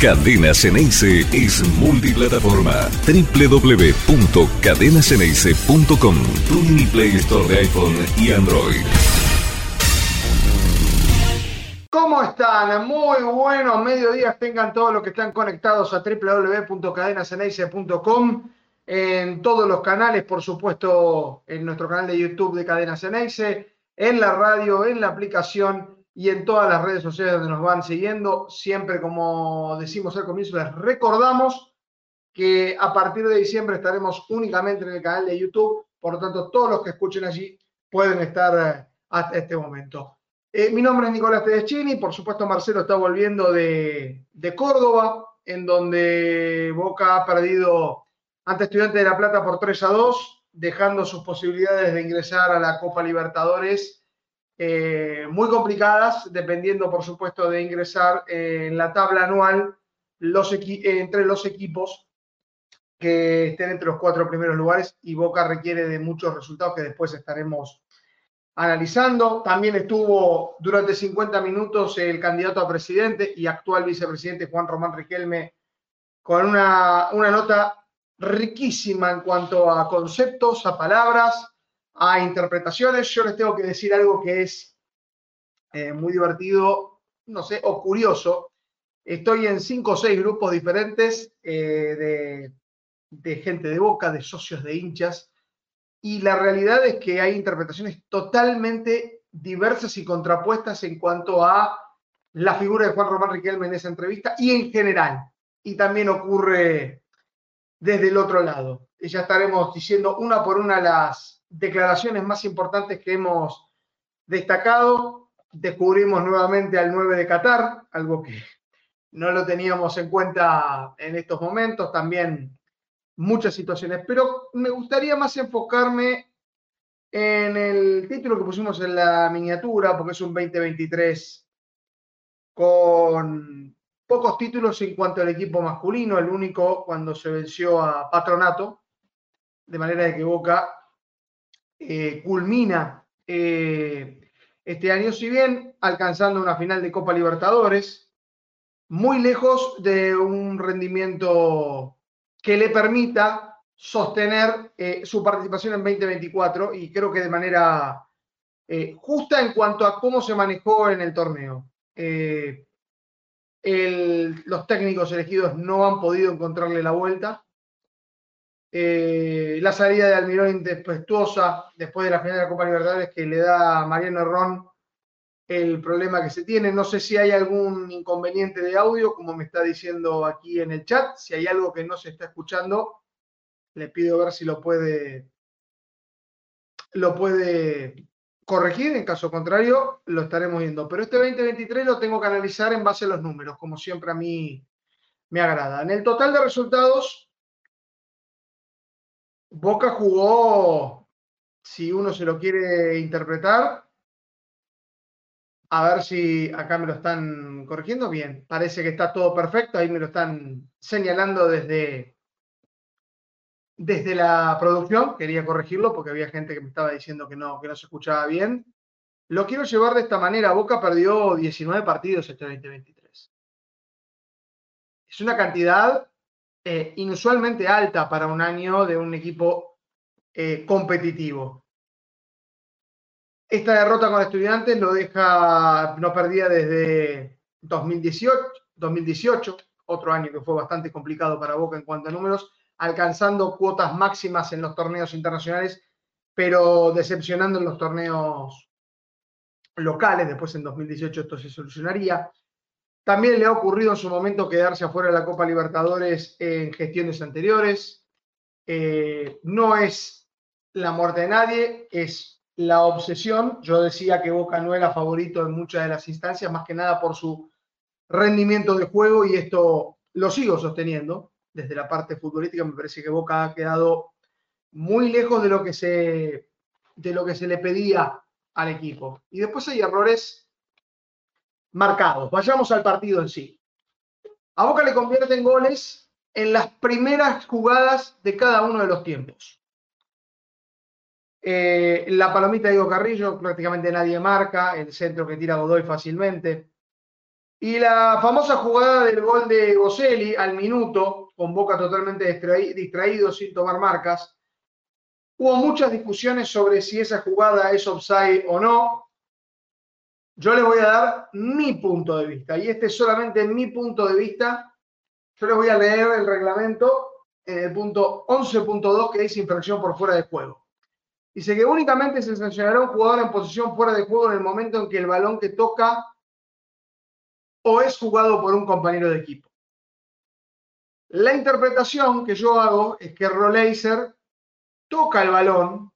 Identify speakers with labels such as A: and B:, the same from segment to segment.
A: Cadena Ceneice es multiplataforma. www.cadenaceneice.com Tu mini Play Store de iPhone y Android.
B: ¿Cómo están? Muy buenos mediodías tengan todos los que están conectados a www.cadenaceneice.com en todos los canales, por supuesto, en nuestro canal de YouTube de Cadena Ceneice, en la radio, en la aplicación y en todas las redes sociales donde nos van siguiendo. Siempre, como decimos al comienzo, les recordamos que a partir de diciembre estaremos únicamente en el canal de YouTube. Por lo tanto, todos los que escuchen allí pueden estar eh, hasta este momento. Eh, mi nombre es Nicolás Tedeschini. Por supuesto, Marcelo está volviendo de, de Córdoba, en donde Boca ha perdido ante Estudiantes de La Plata por 3 a 2, dejando sus posibilidades de ingresar a la Copa Libertadores eh, muy complicadas, dependiendo, por supuesto, de ingresar en la tabla anual los entre los equipos que estén entre los cuatro primeros lugares y Boca requiere de muchos resultados que después estaremos analizando. También estuvo durante 50 minutos el candidato a presidente y actual vicepresidente Juan Román Riquelme con una, una nota riquísima en cuanto a conceptos, a palabras, a interpretaciones. Yo les tengo que decir algo que es eh, muy divertido, no sé, o curioso. Estoy en cinco o seis grupos diferentes eh, de, gente de boca, de socios de hinchas, y la realidad es que hay interpretaciones totalmente diversas y contrapuestas en cuanto a la figura de Juan Román Riquelme en esa entrevista y en general. Y también ocurre desde el otro lado. Ya estaremos diciendo una por una las, declaraciones más importantes que hemos destacado. Descubrimos nuevamente al 9 de Qatar, algo que no lo teníamos en cuenta en estos momentos, también muchas situaciones, pero me gustaría más enfocarme en el título que pusimos en la miniatura, porque es un 2023 con pocos títulos en cuanto al equipo masculino, el único cuando se venció a Patronato, de manera Boca eh, culmina eh, este año, si bien alcanzando una final de Copa Libertadores, muy lejos de un rendimiento que le permita sostener eh, su participación en 2024 y creo que de manera justa en cuanto a cómo se manejó en el torneo. los técnicos elegidos no han podido encontrarle la vuelta. Eh, la salida de Almirón intempestuosa después de la final de la Copa Libertadores que le da a Mariano Herrón el problema que se tiene. No sé si hay algún inconveniente de audio, como me está diciendo aquí en el chat. Si hay algo que no se está escuchando, le pido ver si lo puede, lo puede corregir. En caso contrario, lo estaremos viendo. Pero este 2023 lo tengo que analizar en base a los números, como siempre a mí me agrada. En el total de resultados, Boca jugó, si uno se lo quiere interpretar, a ver si acá me lo están corrigiendo bien. Parece que está todo perfecto, ahí me lo están señalando desde, desde la producción. Quería corregirlo porque había gente que me estaba diciendo que no, que no se escuchaba bien. Lo quiero llevar de esta manera. Boca perdió 19 partidos este 2023. Es una cantidad eh, inusualmente alta para un año de un equipo eh, competitivo. Esta derrota con estudiantes lo deja, no perdía desde 2018, 2018, otro año que fue bastante complicado para Boca en cuanto a números, alcanzando cuotas máximas en los torneos internacionales, pero decepcionando en los torneos locales. Después en 2018 esto se solucionaría. También le ha ocurrido en su momento quedarse afuera de la Copa Libertadores en gestiones anteriores. Eh, no es la muerte de nadie, es la obsesión. Yo decía que Boca no era favorito en muchas de las instancias, más que nada por su rendimiento de juego y esto lo sigo sosteniendo desde la parte futbolística. Me parece que Boca ha quedado muy lejos de lo que se, de lo que se le pedía al equipo. Y después hay errores marcados. Vayamos al partido en sí. A Boca le convierten goles en las primeras jugadas de cada uno de los tiempos. Eh, la palomita de Diego Carrillo, prácticamente nadie marca, el centro que tira Godoy fácilmente. Y la famosa jugada del gol de Boselli al minuto, con Boca totalmente distraído, sin tomar marcas. Hubo muchas discusiones sobre si esa jugada es offside o no. Yo les voy a dar mi punto de vista, y este es solamente mi punto de vista. Yo les voy a leer el reglamento en el punto 11.2 que dice infracción por fuera de juego. Dice que únicamente se sancionará un jugador en posición fuera de juego en el momento en que el balón que toca o es jugado por un compañero de equipo. La interpretación que yo hago es que Roleiser toca el balón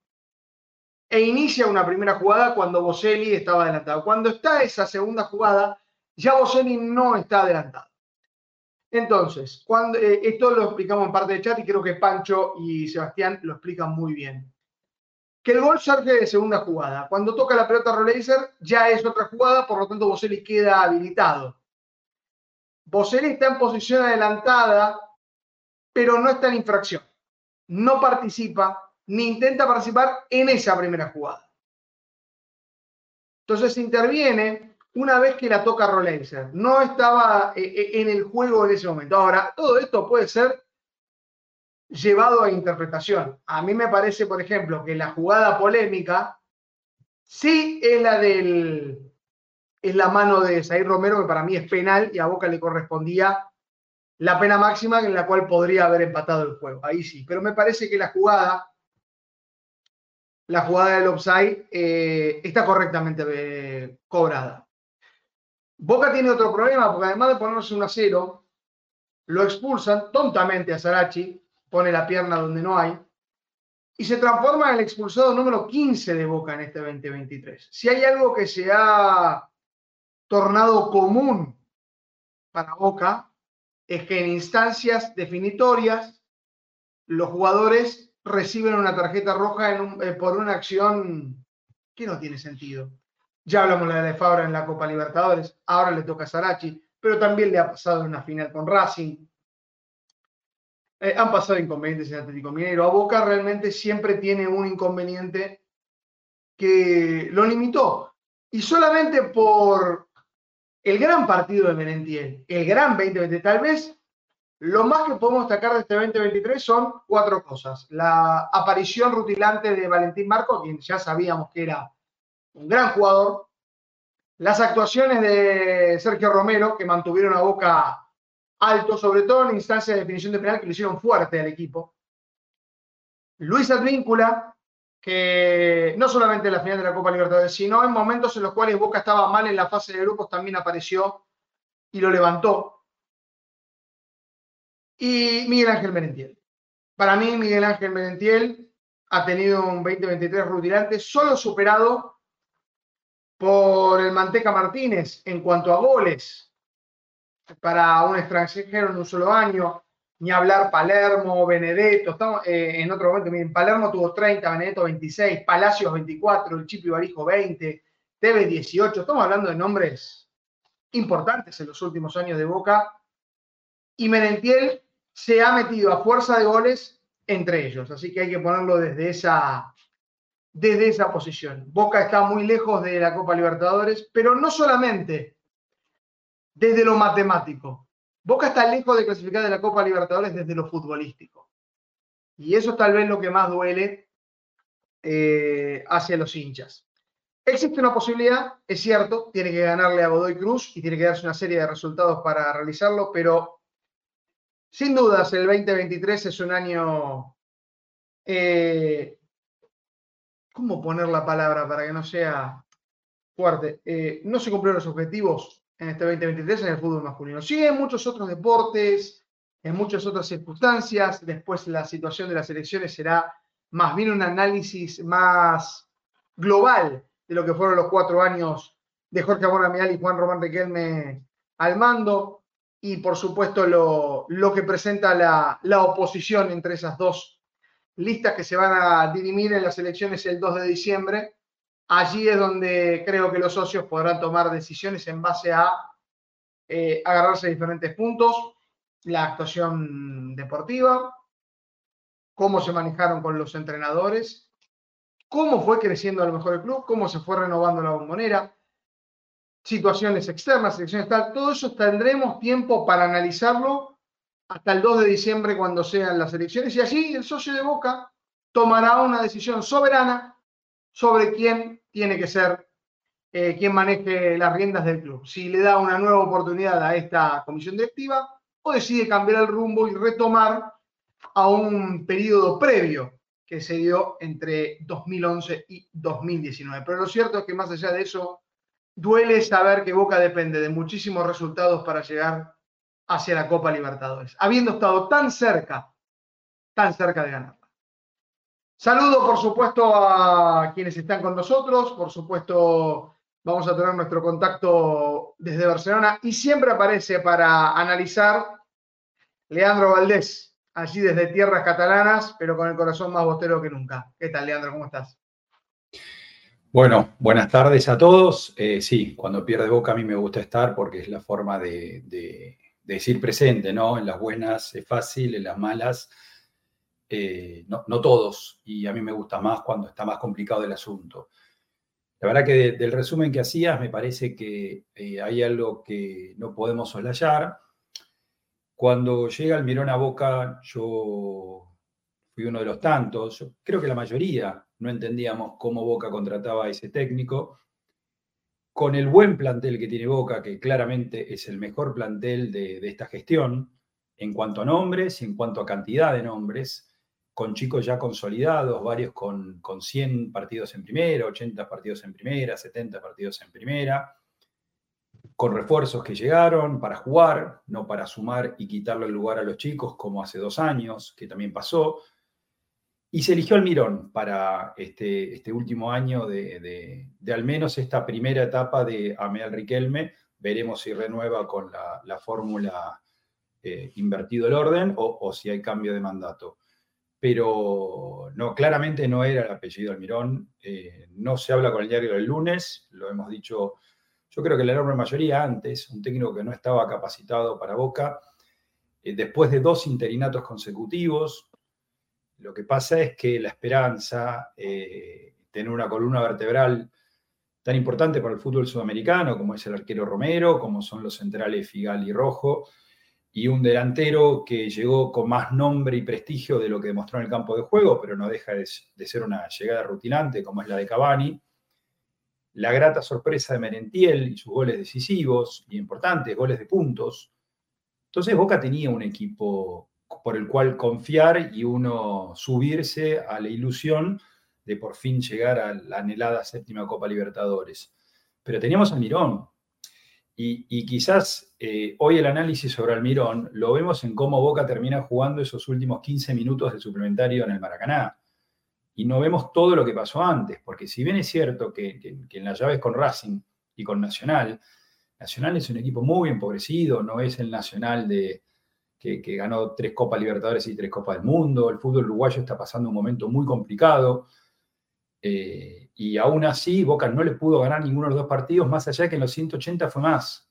B: e inicia una primera jugada cuando Boselli estaba adelantado. Cuando está esa segunda jugada, ya Boselli no está adelantado. Entonces, cuando, eh, esto lo explicamos en parte del chat y creo que Pancho y Sebastián lo explican muy bien. Que el gol surge de segunda jugada. Cuando toca la pelota Roleiser, ya es otra jugada, por lo tanto Boselli queda habilitado. Boselli está en posición adelantada, pero no está en infracción. No participa ni intenta participar en esa primera jugada. Entonces interviene una vez que la toca Rolenser. No estaba eh, eh, en el juego en ese momento. Ahora, todo esto puede ser llevado a interpretación. A mí me parece, por ejemplo, que la jugada polémica sí es la del es la mano de Zair Romero, que para mí es penal y a Boca le correspondía la pena máxima en la cual podría haber empatado el juego. Ahí sí. Pero me parece que la jugada, la jugada del offside, eh, está correctamente cobrada. Boca tiene otro problema, porque además de ponerse un a cero, lo expulsan tontamente a Sarachi, pone la pierna donde no hay, y se transforma en el expulsado número 15 de Boca en este 2023. Si hay algo que se ha tornado común para Boca, es que en instancias definitorias los jugadores reciben una tarjeta roja eh, por una acción que no tiene sentido. Ya hablamos de la de Fabra en la Copa Libertadores, ahora le toca a Sarachi, pero también le ha pasado en una final con Racing. Eh, han pasado inconvenientes en Atlético Minero. A Boca realmente siempre tiene un inconveniente que lo limitó. Y solamente por el gran partido de Menentiel, el gran 2020, tal vez lo más que podemos destacar de este 2023 son cuatro cosas. La aparición rutilante de Valentín Marco, quien ya sabíamos que era un gran jugador. Las actuaciones de Sergio Romero, que mantuvieron a Boca alto, sobre todo en instancias de definición de penal, que lo hicieron fuerte al equipo. Luis Advíncula, que no solamente en la final de la Copa Libertadores, sino en momentos en los cuales Boca estaba mal en la fase de grupos, también apareció y lo levantó. Y Miguel Ángel Merentiel. Para mí, Miguel Ángel Merentiel ha tenido un 2023 rutilante, solo superado por el Manteca Martínez en cuanto a goles para un extranjero en un solo año, ni hablar Palermo, Benedetto, estamos eh, en otro momento, miren, Palermo tuvo 30, Benedetto 26, Palacios 24, el Chipi Barijo 20, Tevez 18, estamos hablando de nombres importantes en los últimos años de Boca, y Merentiel se ha metido a fuerza de goles entre ellos, así que hay que ponerlo desde esa, desde esa posición. Boca está muy lejos de la Copa Libertadores, pero no solamente desde lo matemático. Boca está lejos de clasificar de la Copa Libertadores desde lo futbolístico. Y eso es tal vez lo que más duele eh, hacia los hinchas. Existe una posibilidad, es cierto, tiene que ganarle a Godoy Cruz y tiene que darse una serie de resultados para realizarlo, pero sin dudas el 2023 es un año eh, ¿cómo poner la palabra para que no sea fuerte? Eh, no se cumplieron los objetivos en este 2023 en el fútbol masculino. Sí, en muchos otros deportes, en muchas otras circunstancias. Después la situación de las elecciones será más bien un análisis más global de lo que fueron los cuatro años de Jorge Amor Amial y Juan Román Riquelme al mando. Y por supuesto lo, que presenta la, la oposición entre esas dos listas que se van a dirimir en las elecciones el 2 de diciembre. Allí es donde creo que los socios podrán tomar decisiones en base a eh, agarrarse diferentes puntos, la actuación deportiva, cómo se manejaron con los entrenadores, cómo fue creciendo a lo mejor el club, cómo se fue renovando la bombonera. Situaciones externas, selecciones tal, todo eso tendremos tiempo para analizarlo hasta el 2 de diciembre cuando sean las elecciones y allí el socio de Boca tomará una decisión soberana sobre quién tiene que ser, eh, quién maneje las riendas del club. Si le da una nueva oportunidad a esta comisión directiva o decide cambiar el rumbo y retomar a un periodo previo que se dio entre 2011 y 2019. Pero lo cierto es que más allá de eso, duele saber que Boca depende de muchísimos resultados para llegar hacia la Copa Libertadores, habiendo estado tan cerca, tan cerca de ganarla. Saludo, por supuesto, a quienes están con nosotros, por supuesto, vamos a tener nuestro contacto desde Barcelona y siempre aparece para analizar Leandro Valdés, allí desde tierras catalanas, pero con el corazón más bostero que nunca. ¿Qué tal, Leandro? ¿Cómo estás?
C: Bueno, buenas tardes a todos. Eh, sí, cuando pierde boca a mí me gusta estar porque es la forma de, decir presente, ¿no? En las buenas es fácil, en las malas eh, no, todos. Y a mí me gusta más cuando está más complicado el asunto. La verdad que del resumen que hacías me parece que eh, hay algo que no podemos soslayar. Cuando llega el Mirón a Boca, yo fui uno de los tantos, creo que la mayoría no entendíamos cómo Boca contrataba a ese técnico. Con el buen plantel que tiene Boca, que claramente es el mejor plantel de, esta gestión, en cuanto a nombres en cuanto a cantidad de nombres, con chicos ya consolidados, varios con, con 100 partidos en primera, 80 partidos en primera, 70 partidos en primera, con refuerzos que llegaron para jugar, no para sumar y quitarle el lugar a los chicos como hace dos años, que también pasó. Y se eligió Almirón para este, este último año de, al menos esta primera etapa de Amel Riquelme. Veremos si renueva con la, fórmula eh, invertido el orden o, si hay cambio de mandato. Pero no, claramente no era el apellido Almirón. Eh, no se habla con el diario del lunes, lo hemos dicho, yo creo que la enorme mayoría antes, un técnico que no estaba capacitado para Boca, eh, después de dos interinatos consecutivos, lo que pasa es que la esperanza, eh, tener una columna vertebral tan importante para el fútbol sudamericano como es el arquero Romero, como son los centrales Figal y Rojo, y un delantero que llegó con más nombre y prestigio de lo que demostró en el campo de juego, pero no deja de, ser una llegada rutinante como es la de Cavani. La grata sorpresa de Merentiel y sus goles decisivos y importantes, goles de puntos. Entonces Boca tenía un equipo por el cual confiar y uno subirse a la ilusión de por fin llegar a la anhelada séptima Copa Libertadores. Pero teníamos al Mirón. Y, quizás eh, hoy el análisis sobre Almirón lo vemos en cómo Boca termina jugando esos últimos 15 minutos de suplementario en el Maracaná. Y no vemos todo lo que pasó antes, porque si bien es cierto que, que en las llaves con Racing y con Nacional, Nacional es un equipo muy empobrecido, no es el Nacional de, que, ganó tres Copas Libertadores y tres Copas del Mundo. El fútbol uruguayo está pasando un momento muy complicado. Eh, y aún así, Boca no le pudo ganar ninguno de los dos partidos, más allá que en los 180 fue más.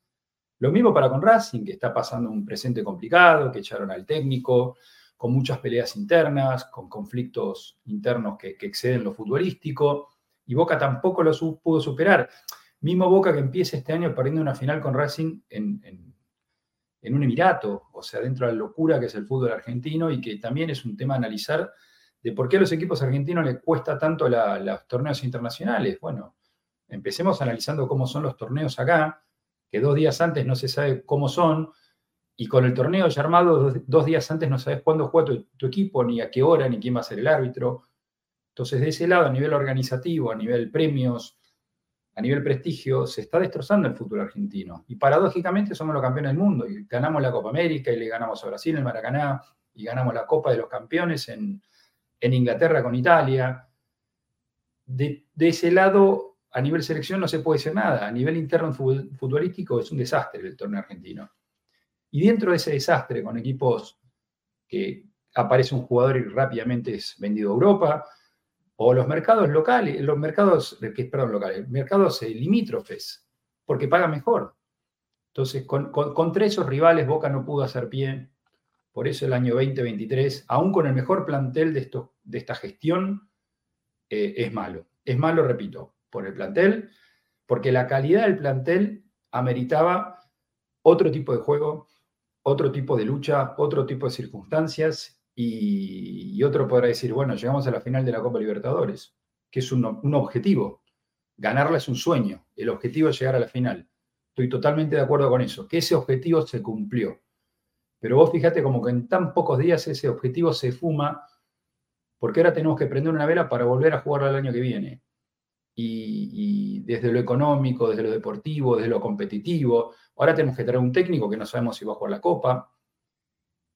C: Lo mismo para con Racing, que está pasando un presente complicado, que echaron al técnico, con muchas peleas internas, con conflictos internos que, exceden lo futbolístico, y Boca tampoco lo pudo superar. Mismo Boca que empieza este año perdiendo una final con Racing en un emirato, o sea, dentro de la locura que es el fútbol argentino y que también es un tema a analizar de por qué a los equipos argentinos les cuesta tanto los torneos internacionales. Bueno, empecemos analizando cómo son los torneos acá, que dos días antes no se sabe cómo son, y con el torneo ya armado, dos, días antes no sabes cuándo juega tu, equipo, ni a qué hora, ni quién va a ser el árbitro. Entonces, de ese lado, a nivel organizativo, a nivel premios, a nivel prestigio, se está destrozando el fútbol argentino. Y paradójicamente somos los campeones del mundo. Y ganamos la Copa América y le ganamos a Brasil en el Maracaná y ganamos la Copa de los Campeones en, Inglaterra con Italia. De, ese lado, a nivel selección no se puede decir nada. A nivel interno futbolístico es un desastre el torneo argentino. Y dentro de ese desastre, con equipos que aparece un jugador y rápidamente es vendido a Europa, o los mercados locales, los mercados, perdón, locales, mercados eh, limítrofes, porque paga mejor. Entonces, con, contra esos rivales Boca no pudo hacer pie. Por eso el año 2023, aún con el mejor plantel de, esto, de esta gestión, eh, es malo. Es malo, repito, por el plantel, porque la calidad del plantel ameritaba otro tipo de juego, otro tipo de lucha, otro tipo de circunstancias y, otro podrá decir, bueno, llegamos a la final de la Copa Libertadores, que es un, objetivo. Ganarla es un sueño, el objetivo es llegar a la final. Estoy totalmente de acuerdo con eso, que ese objetivo se cumplió. Pero vos fíjate como que en tan pocos días ese objetivo se fuma, porque ahora tenemos que prender una vela para volver a jugar el año que viene. Y, desde lo económico, desde lo deportivo, desde lo competitivo, ahora tenemos que traer un técnico que no sabemos si va a jugar la Copa.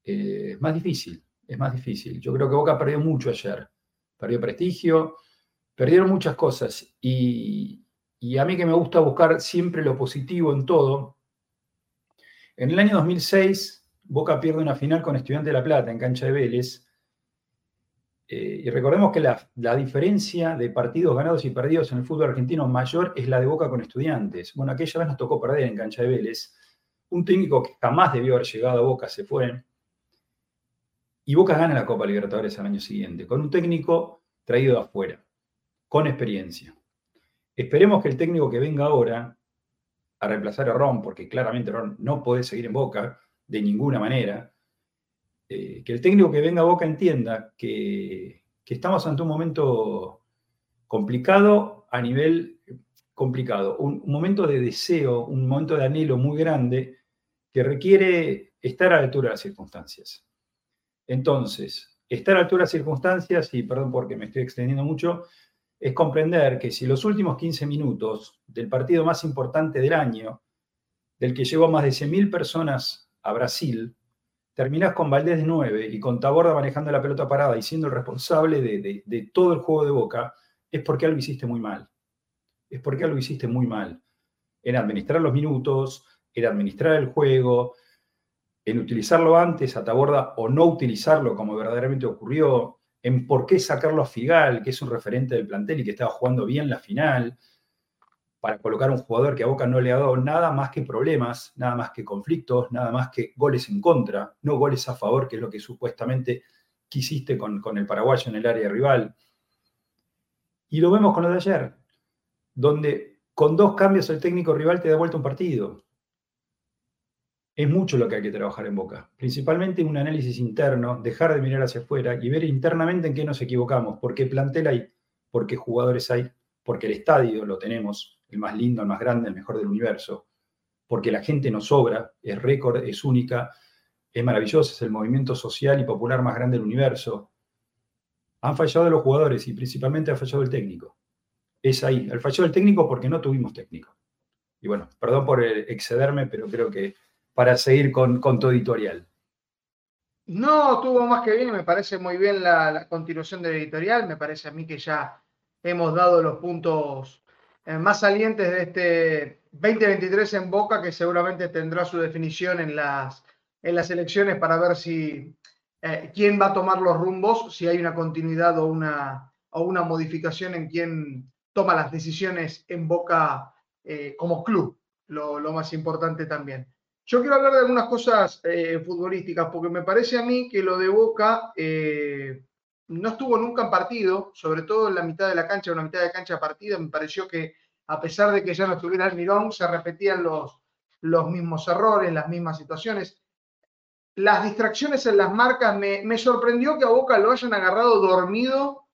C: Eh, es más difícil, es más difícil. Yo creo que Boca perdió mucho ayer. Perdió prestigio, perdieron muchas cosas. Y, a mí que me gusta buscar siempre lo positivo en todo, en el año 2006 Boca pierde una final con Estudiante de La Plata en cancha de Vélez. Eh, y recordemos que la, la, diferencia de partidos ganados y perdidos en el fútbol argentino mayor es la de Boca con Estudiantes. Bueno, aquella vez nos tocó perder en cancha de Vélez. Un técnico que jamás debió haber llegado a Boca se fue. Y Boca gana la Copa Libertadores al año siguiente, con un técnico traído de afuera, con experiencia. Esperemos que el técnico que venga ahora a reemplazar a Ron, porque claramente Ron no puede seguir en Boca de ninguna manera, eh, que el técnico que venga a Boca entienda que, estamos ante un momento complicado a nivel complicado, un, momento de deseo, un momento de anhelo muy grande que requiere estar a la altura de las circunstancias. Entonces, estar a la altura de circunstancias, y perdón porque me estoy extendiendo mucho, es comprender que si los últimos 15 minutos del partido más importante del año, del que llevó más de 100.000 personas a Brasil, terminás con Valdés de 9 y con Taborda manejando la pelota parada y siendo el responsable de, todo el juego de Boca, es porque algo hiciste muy mal. Es porque algo hiciste muy mal. En administrar los minutos, en administrar el juego, en utilizarlo antes a Taborda o no utilizarlo como verdaderamente ocurrió, en por qué sacarlo a Figal, que es un referente del plantel y que estaba jugando bien la final, para colocar un jugador que a Boca no le ha dado nada más que problemas, nada más que conflictos, nada más que goles en contra, no goles a favor, que es lo que supuestamente quisiste con, con el paraguayo en el área rival. Y lo vemos con lo de ayer, donde con dos cambios el técnico rival te da vuelta un partido es mucho lo que hay que trabajar en Boca. Principalmente un análisis interno, dejar de mirar hacia afuera y ver internamente en qué nos equivocamos, por qué plantel hay, por qué jugadores hay, porque el estadio lo tenemos, el más lindo, el más grande, el mejor del universo, porque la gente nos sobra, es récord, es única, es maravilloso, es el movimiento social y popular más grande del universo. Han fallado los jugadores y principalmente ha fallado el técnico. Es ahí, el fallado el técnico porque no tuvimos técnico. Y bueno, perdón por excederme, pero creo que para seguir con, tu editorial.
B: No, tuvo más que bien, me parece muy bien la, continuación del editorial, me parece a mí que ya hemos dado los puntos eh, más salientes de este 2023 en Boca, que seguramente tendrá su definición en las, en las elecciones para ver si eh, quién va a tomar los rumbos, si hay una continuidad o una, o una modificación en quién toma las decisiones en Boca eh, como club, lo más importante también. Yo quiero hablar de algunas cosas eh, futbolísticas, porque me parece a mí que lo de Boca eh, no estuvo nunca en partido, sobre todo en la mitad de la cancha, una mitad de cancha partida. Me pareció que, a pesar de que ya no estuviera el mirón, se repetían los, los mismos errores, las mismas situaciones. Las distracciones en las marcas, me, sorprendió que a Boca lo hayan agarrado dormido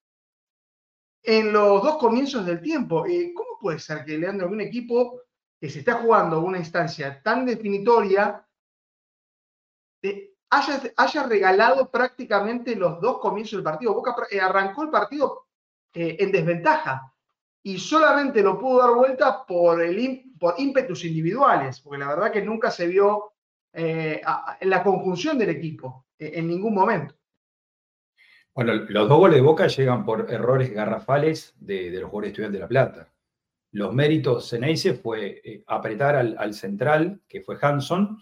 B: en los dos comienzos del tiempo. Eh, ¿Cómo puede ser que Leandro, un equipo que se está jugando una instancia tan definitoria, haya, regalado prácticamente los dos comienzos del partido. Boca eh, arrancó el partido eh, en desventaja y solamente lo pudo dar vuelta por, el, por ímpetus individuales, porque la verdad que nunca se vio eh, en la conjunción del equipo en ningún momento.
C: Bueno, los dos goles de Boca llegan por errores garrafales de, de los jugadores estudiantes de La Plata los méritos Ceneice fue eh, apretar al, central, que fue Hanson,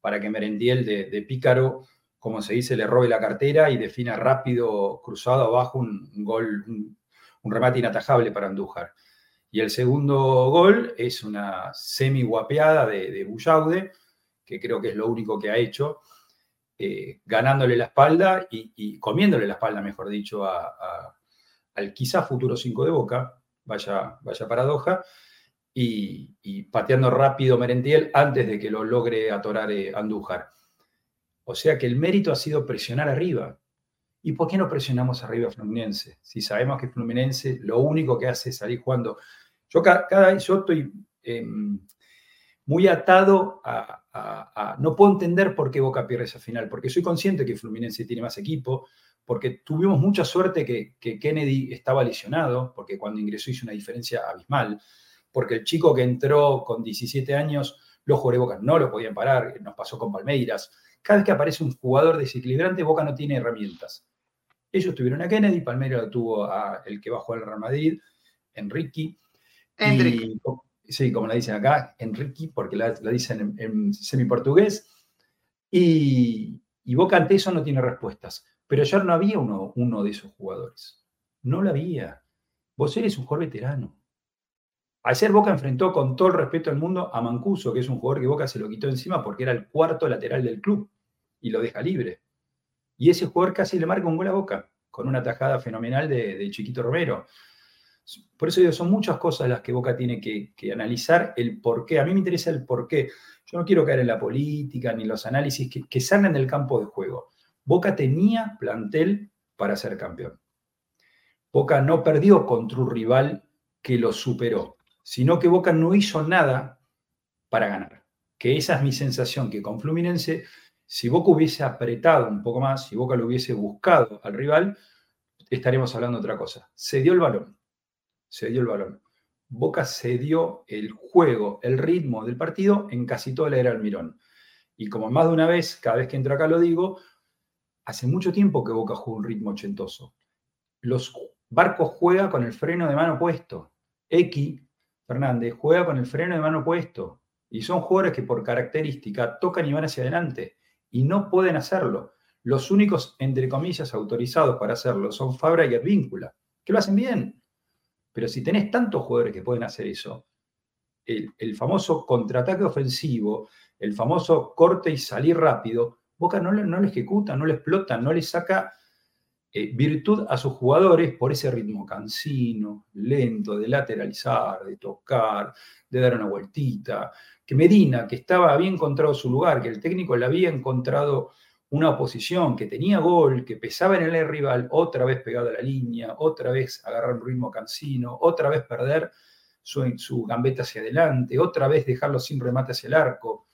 C: para que Merendiel de, Pícaro, como se dice, le robe la cartera y defina rápido, cruzado abajo, un, gol, un, remate inatajable para Andújar. Y el segundo gol es una semi-guapeada de, de Bullaude, que creo que es lo único que ha hecho, eh, ganándole la espalda y, comiéndole la espalda, mejor dicho, al quizá futuro 5 de Boca, vaya, vaya paradoja. y, pateando rápido Merentiel antes de que lo logre atorar eh, Andújar. O sea que el mérito ha sido presionar arriba. ¿Y por qué no presionamos arriba a Fluminense? Si sabemos que Fluminense lo único que hace es salir jugando. Yo cada, yo estoy em, muy atado a, No puedo entender por qué Boca pierde esa final, porque soy consciente que Fluminense tiene más equipo, porque tuvimos mucha suerte que, que Kennedy estaba lesionado, porque cuando ingresó hizo una diferencia abismal porque el chico que entró con 17 años, los jugadores de Boca no lo podían parar, nos pasó con Palmeiras. Cada vez que aparece un jugador desequilibrante, Boca no tiene herramientas. Ellos tuvieron a Kennedy, Palmeiras tuvo a el que va a jugar el Real Madrid, Enrique.
B: Enrique.
C: sí, como la dicen acá, Enrique, porque la, dicen en, semi-portugués. Y, Boca ante eso no tiene respuestas. Pero ayer no había uno, uno de esos jugadores. No lo había. Vos eres un jugador veterano. Ayer Boca enfrentó con todo el respeto del mundo a Mancuso, que es un jugador que Boca se lo quitó encima porque era el cuarto lateral del club y lo deja libre. Y ese jugador casi le marca un gol a Boca, con una tajada fenomenal de, Chiquito Romero. Por eso digo, son muchas cosas las que Boca tiene que, analizar el por qué. A mí me interesa el por qué. Yo no quiero caer en la política ni los análisis que, que salen del campo de juego. Boca tenía plantel para ser campeón. Boca no perdió contra un rival que lo superó sino que Boca no hizo nada para ganar. Que esa es mi sensación, que con Fluminense, si Boca hubiese apretado un poco más, si Boca lo hubiese buscado al rival, estaremos hablando de otra cosa. Se dio el balón, se dio el balón. Boca cedió el juego, el ritmo del partido en casi toda la era Almirón. Y como más de una vez, cada vez que entro acá lo digo, hace mucho tiempo que Boca juega un ritmo ochentoso. Los barcos juegan con el freno de mano puesto. X Fernández juega con el freno de mano puesto y son jugadores que por característica tocan y van hacia adelante y no pueden hacerlo. Los únicos, entre comillas, autorizados para hacerlo son Fabra y Advíncula, que lo hacen bien. Pero si tenés tantos jugadores que pueden hacer eso, el, famoso contraataque ofensivo, el famoso corte y salir rápido, Boca no, no lo ejecuta, no lo explota, no le saca eh, virtud a sus jugadores por ese ritmo cansino, lento, de lateralizar, de tocar, de dar una vueltita. Que Medina, que estaba, había encontrado su lugar, que el técnico le había encontrado una oposición, que tenía gol, que pesaba en el rival, otra vez pegado a la línea, otra vez agarrar un ritmo cansino, otra vez perder su, su gambeta hacia adelante, otra vez dejarlo sin remate hacia el arco.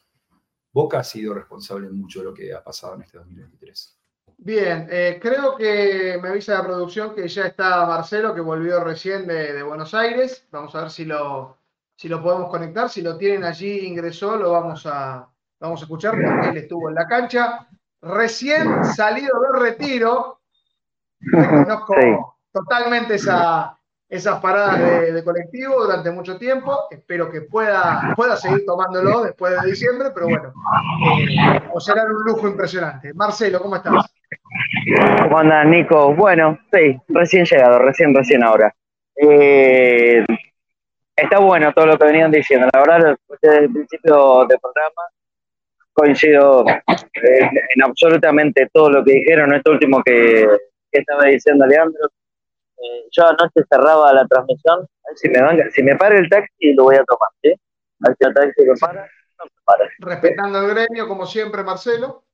C: Boca ha sido responsable en mucho de lo que ha pasado en este 2023.
B: Bien, eh, creo que me avisa la producción que ya está Marcelo, que volvió recién de, Buenos Aires. Vamos a ver si lo, si lo podemos conectar. Si lo tienen allí, ingresó, lo vamos a, vamos a escuchar porque él estuvo en la cancha. Recién salido del retiro, reconozco totalmente esa, esas paradas de, colectivo durante mucho tiempo. Espero que pueda, pueda seguir tomándolo después de diciembre, pero bueno, eh, o será un lujo impresionante. Marcelo, ¿cómo estás?
D: ¿Cómo andas, Nico? Bueno, sí, recién llegado, recién, recién ahora. Eh, está bueno todo lo que venían diciendo. La verdad, desde el principio del programa coincido en, absolutamente todo lo que dijeron. Esto último que, estaba diciendo Leandro. Eh, yo anoche cerraba la transmisión. A ver si me, van, si me para el taxi, lo voy a tomar. ¿sí? A ver si el taxi me para.
B: No me para. Respetando el gremio, como siempre, Marcelo.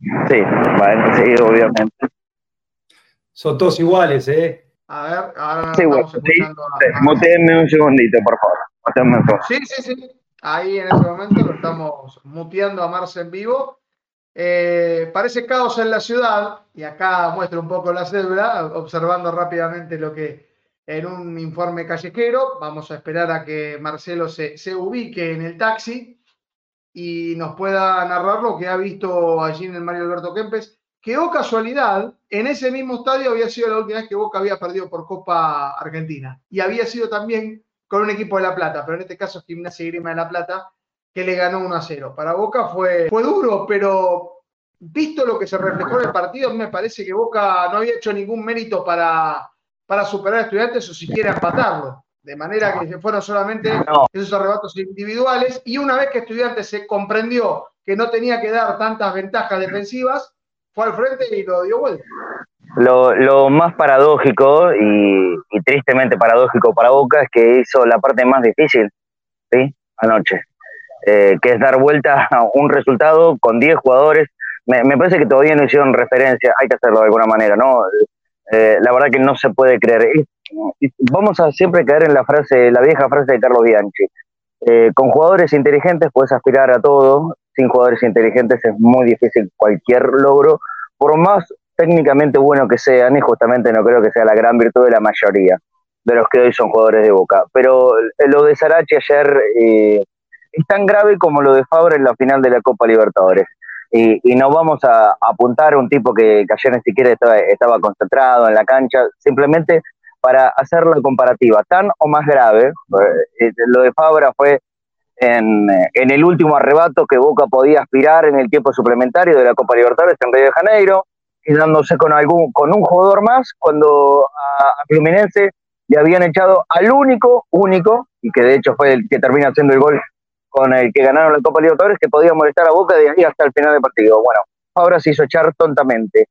D: Sí, bueno, sí, obviamente.
C: Son todos iguales, ¿eh?
B: A ver, ahora
D: sí, estamos escuchando un segundito, por favor.
B: Sí, sí, sí. Ahí en ese momento lo estamos muteando a Marce en vivo. Eh, parece caos en la ciudad, y acá muestro un poco la cédula, observando rápidamente lo que en un informe callejero. Vamos a esperar a que Marcelo se, se ubique en el taxi y nos pueda narrar lo que ha visto allí en el Mario Alberto Kempes, que o oh casualidad, en ese mismo estadio había sido la última vez que Boca había perdido por Copa Argentina y había sido también con un equipo de La Plata, pero en este caso Gimnasia y Grima de La Plata, que le ganó 1 a 0. Para Boca fue, fue duro, pero visto lo que se reflejó en el partido, me parece que Boca no había hecho ningún mérito para, para superar a estudiantes o siquiera empatarlo. De manera que fueron solamente esos arrebatos individuales. Y una vez que Estudiantes se comprendió que no tenía que dar tantas ventajas defensivas, fue al frente y lo dio vuelta.
D: Lo, más paradójico y, tristemente paradójico para Boca es que hizo la parte más difícil, ¿sí? Anoche. Eh, que es dar vuelta a un resultado con 10 jugadores. Me, me, parece que todavía no hicieron referencia, hay que hacerlo de alguna manera, ¿no? Eh, la verdad que no se puede creer. Vamos a siempre caer en la frase, la vieja frase de Carlos Bianchi. Eh, con jugadores inteligentes puedes aspirar a todo, sin jugadores inteligentes es muy difícil cualquier logro, por más técnicamente bueno que sean, y justamente no creo que sea la gran virtud de la mayoría de los que hoy son jugadores de Boca. Pero lo de Sarachi ayer es tan grave como lo de Fabra en la final de la Copa Libertadores. Y, y no vamos a, apuntar a un tipo que, que ayer ni siquiera estaba, concentrado en la cancha, simplemente para hacer la comparativa, tan o más grave. Eh, lo de Fabra fue en, en, el último arrebato que Boca podía aspirar en el tiempo suplementario de la Copa Libertadores en Río de Janeiro, quedándose con, algún, con un jugador más cuando a, a Fluminense le habían echado al único, único, y que de hecho fue el que termina haciendo el gol con el que ganaron la Copa Libertadores, que podía molestar a Boca de ahí hasta el final del partido. Bueno, ahora se hizo echar tontamente.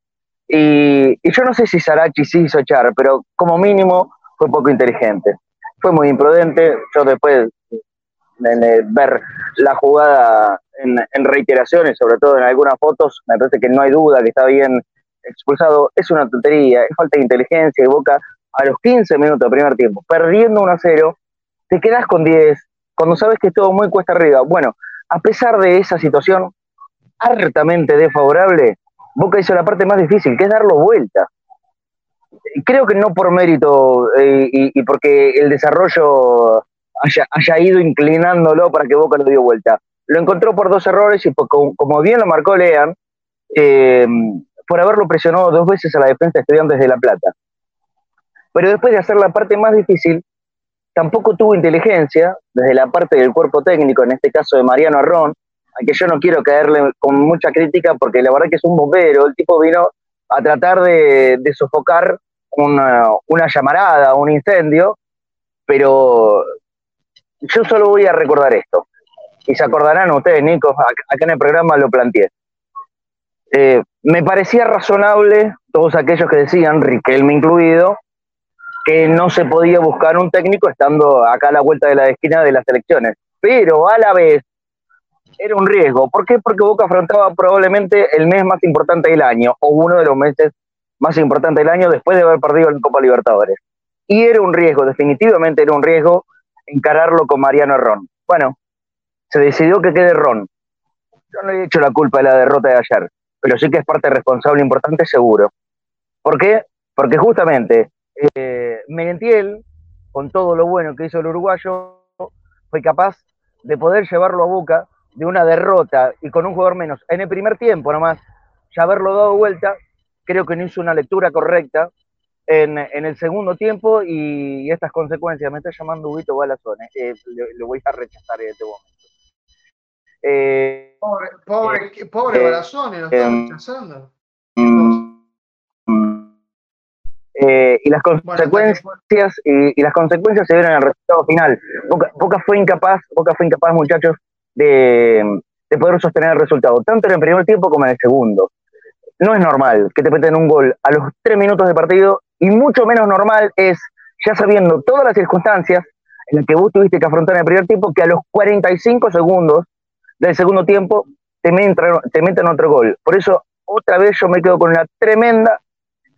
D: Y, y, yo no sé si Sarachi sí hizo echar, pero como mínimo fue poco inteligente. Fue muy imprudente. Yo después de, de ver la jugada en, en, reiteraciones, sobre todo en algunas fotos, me parece que no hay duda que está bien expulsado. Es una tontería, es falta de inteligencia y Boca a los 15 minutos del primer tiempo, perdiendo 1 a 0, te quedas con 10, cuando sabes que es todo muy cuesta arriba. Bueno, a pesar de esa situación hartamente desfavorable, Boca hizo la parte más difícil, que es darlo vuelta. Creo que no por mérito eh, y, porque el desarrollo haya, ido inclinándolo para que Boca lo dio vuelta. Lo encontró por dos errores y por, como, como, bien lo marcó Lean, eh, por haberlo presionado dos veces a la defensa de Estudiantes de La Plata. Pero después de hacer la parte más difícil, tampoco tuvo inteligencia desde la parte del cuerpo técnico, en este caso de Mariano Arrón, a que yo no quiero caerle con mucha crítica porque la verdad que es un bombero, el tipo vino a tratar de, sofocar una, una, llamarada, un incendio, pero yo solo voy a recordar esto, y se acordarán ustedes, Nico, acá en el programa lo planteé. Eh, me parecía razonable todos aquellos que decían, Riquelme incluido, que no se podía buscar un técnico estando acá a la vuelta de la esquina de las elecciones. Pero a la vez era un riesgo. ¿Por qué? Porque Boca afrontaba probablemente el mes más importante del año, o uno de los meses más importantes del año después de haber perdido en Copa Libertadores. Y era un riesgo, definitivamente era un riesgo encararlo con Mariano Ron. Bueno, se decidió que quede Ron. Yo no he hecho la culpa de la derrota de ayer, pero sí que es parte responsable importante seguro. ¿Por qué? Porque justamente eh, Merentiel, con todo lo bueno que hizo el uruguayo, fue capaz de poder llevarlo a Boca de una derrota y con un jugador menos en el primer tiempo nomás, ya haberlo dado vuelta, creo que no hizo una lectura correcta en, en el segundo tiempo y, y, estas consecuencias. Me está llamando Huguito Balazón, eh, lo, voy a rechazar en este momento.
B: Eh, pobre, pobre, eh, pobre Balazón, lo está rechazando.
D: Eh, y las consecuencias bueno, y, y, las consecuencias se vieron en el resultado final. Boca, Boca, fue incapaz, Boca fue incapaz, muchachos, de, de, poder sostener el resultado, tanto en el primer tiempo como en el segundo. No es normal que te meten un gol a los tres minutos de partido y mucho menos normal es, ya sabiendo todas las circunstancias en las que vos tuviste que afrontar en el primer tiempo, que a los 45 segundos del segundo tiempo te meten, te meten otro gol. Por eso, otra vez yo me quedo con una tremenda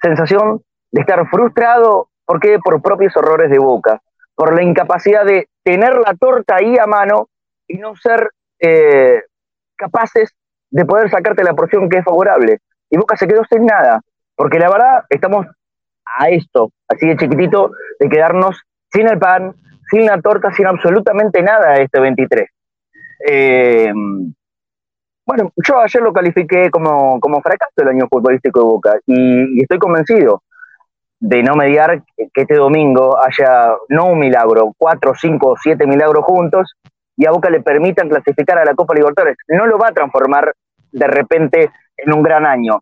D: sensación de estar frustrado, ¿por qué? Por propios errores de boca, por la incapacidad de tener la torta ahí a mano y no ser eh, capaces de poder sacarte la porción que es favorable. Y Boca se quedó sin nada, porque la verdad estamos a esto, así de chiquitito, de quedarnos sin el pan, sin la torta, sin absolutamente nada este 23. Eh, bueno, yo ayer lo califiqué como, como fracaso el año futbolístico de Boca y estoy convencido de no mediar que este domingo haya no un milagro, cuatro, cinco, siete milagros juntos y a Boca le permitan clasificar a la Copa Libertadores. No lo va a transformar de repente en un gran año,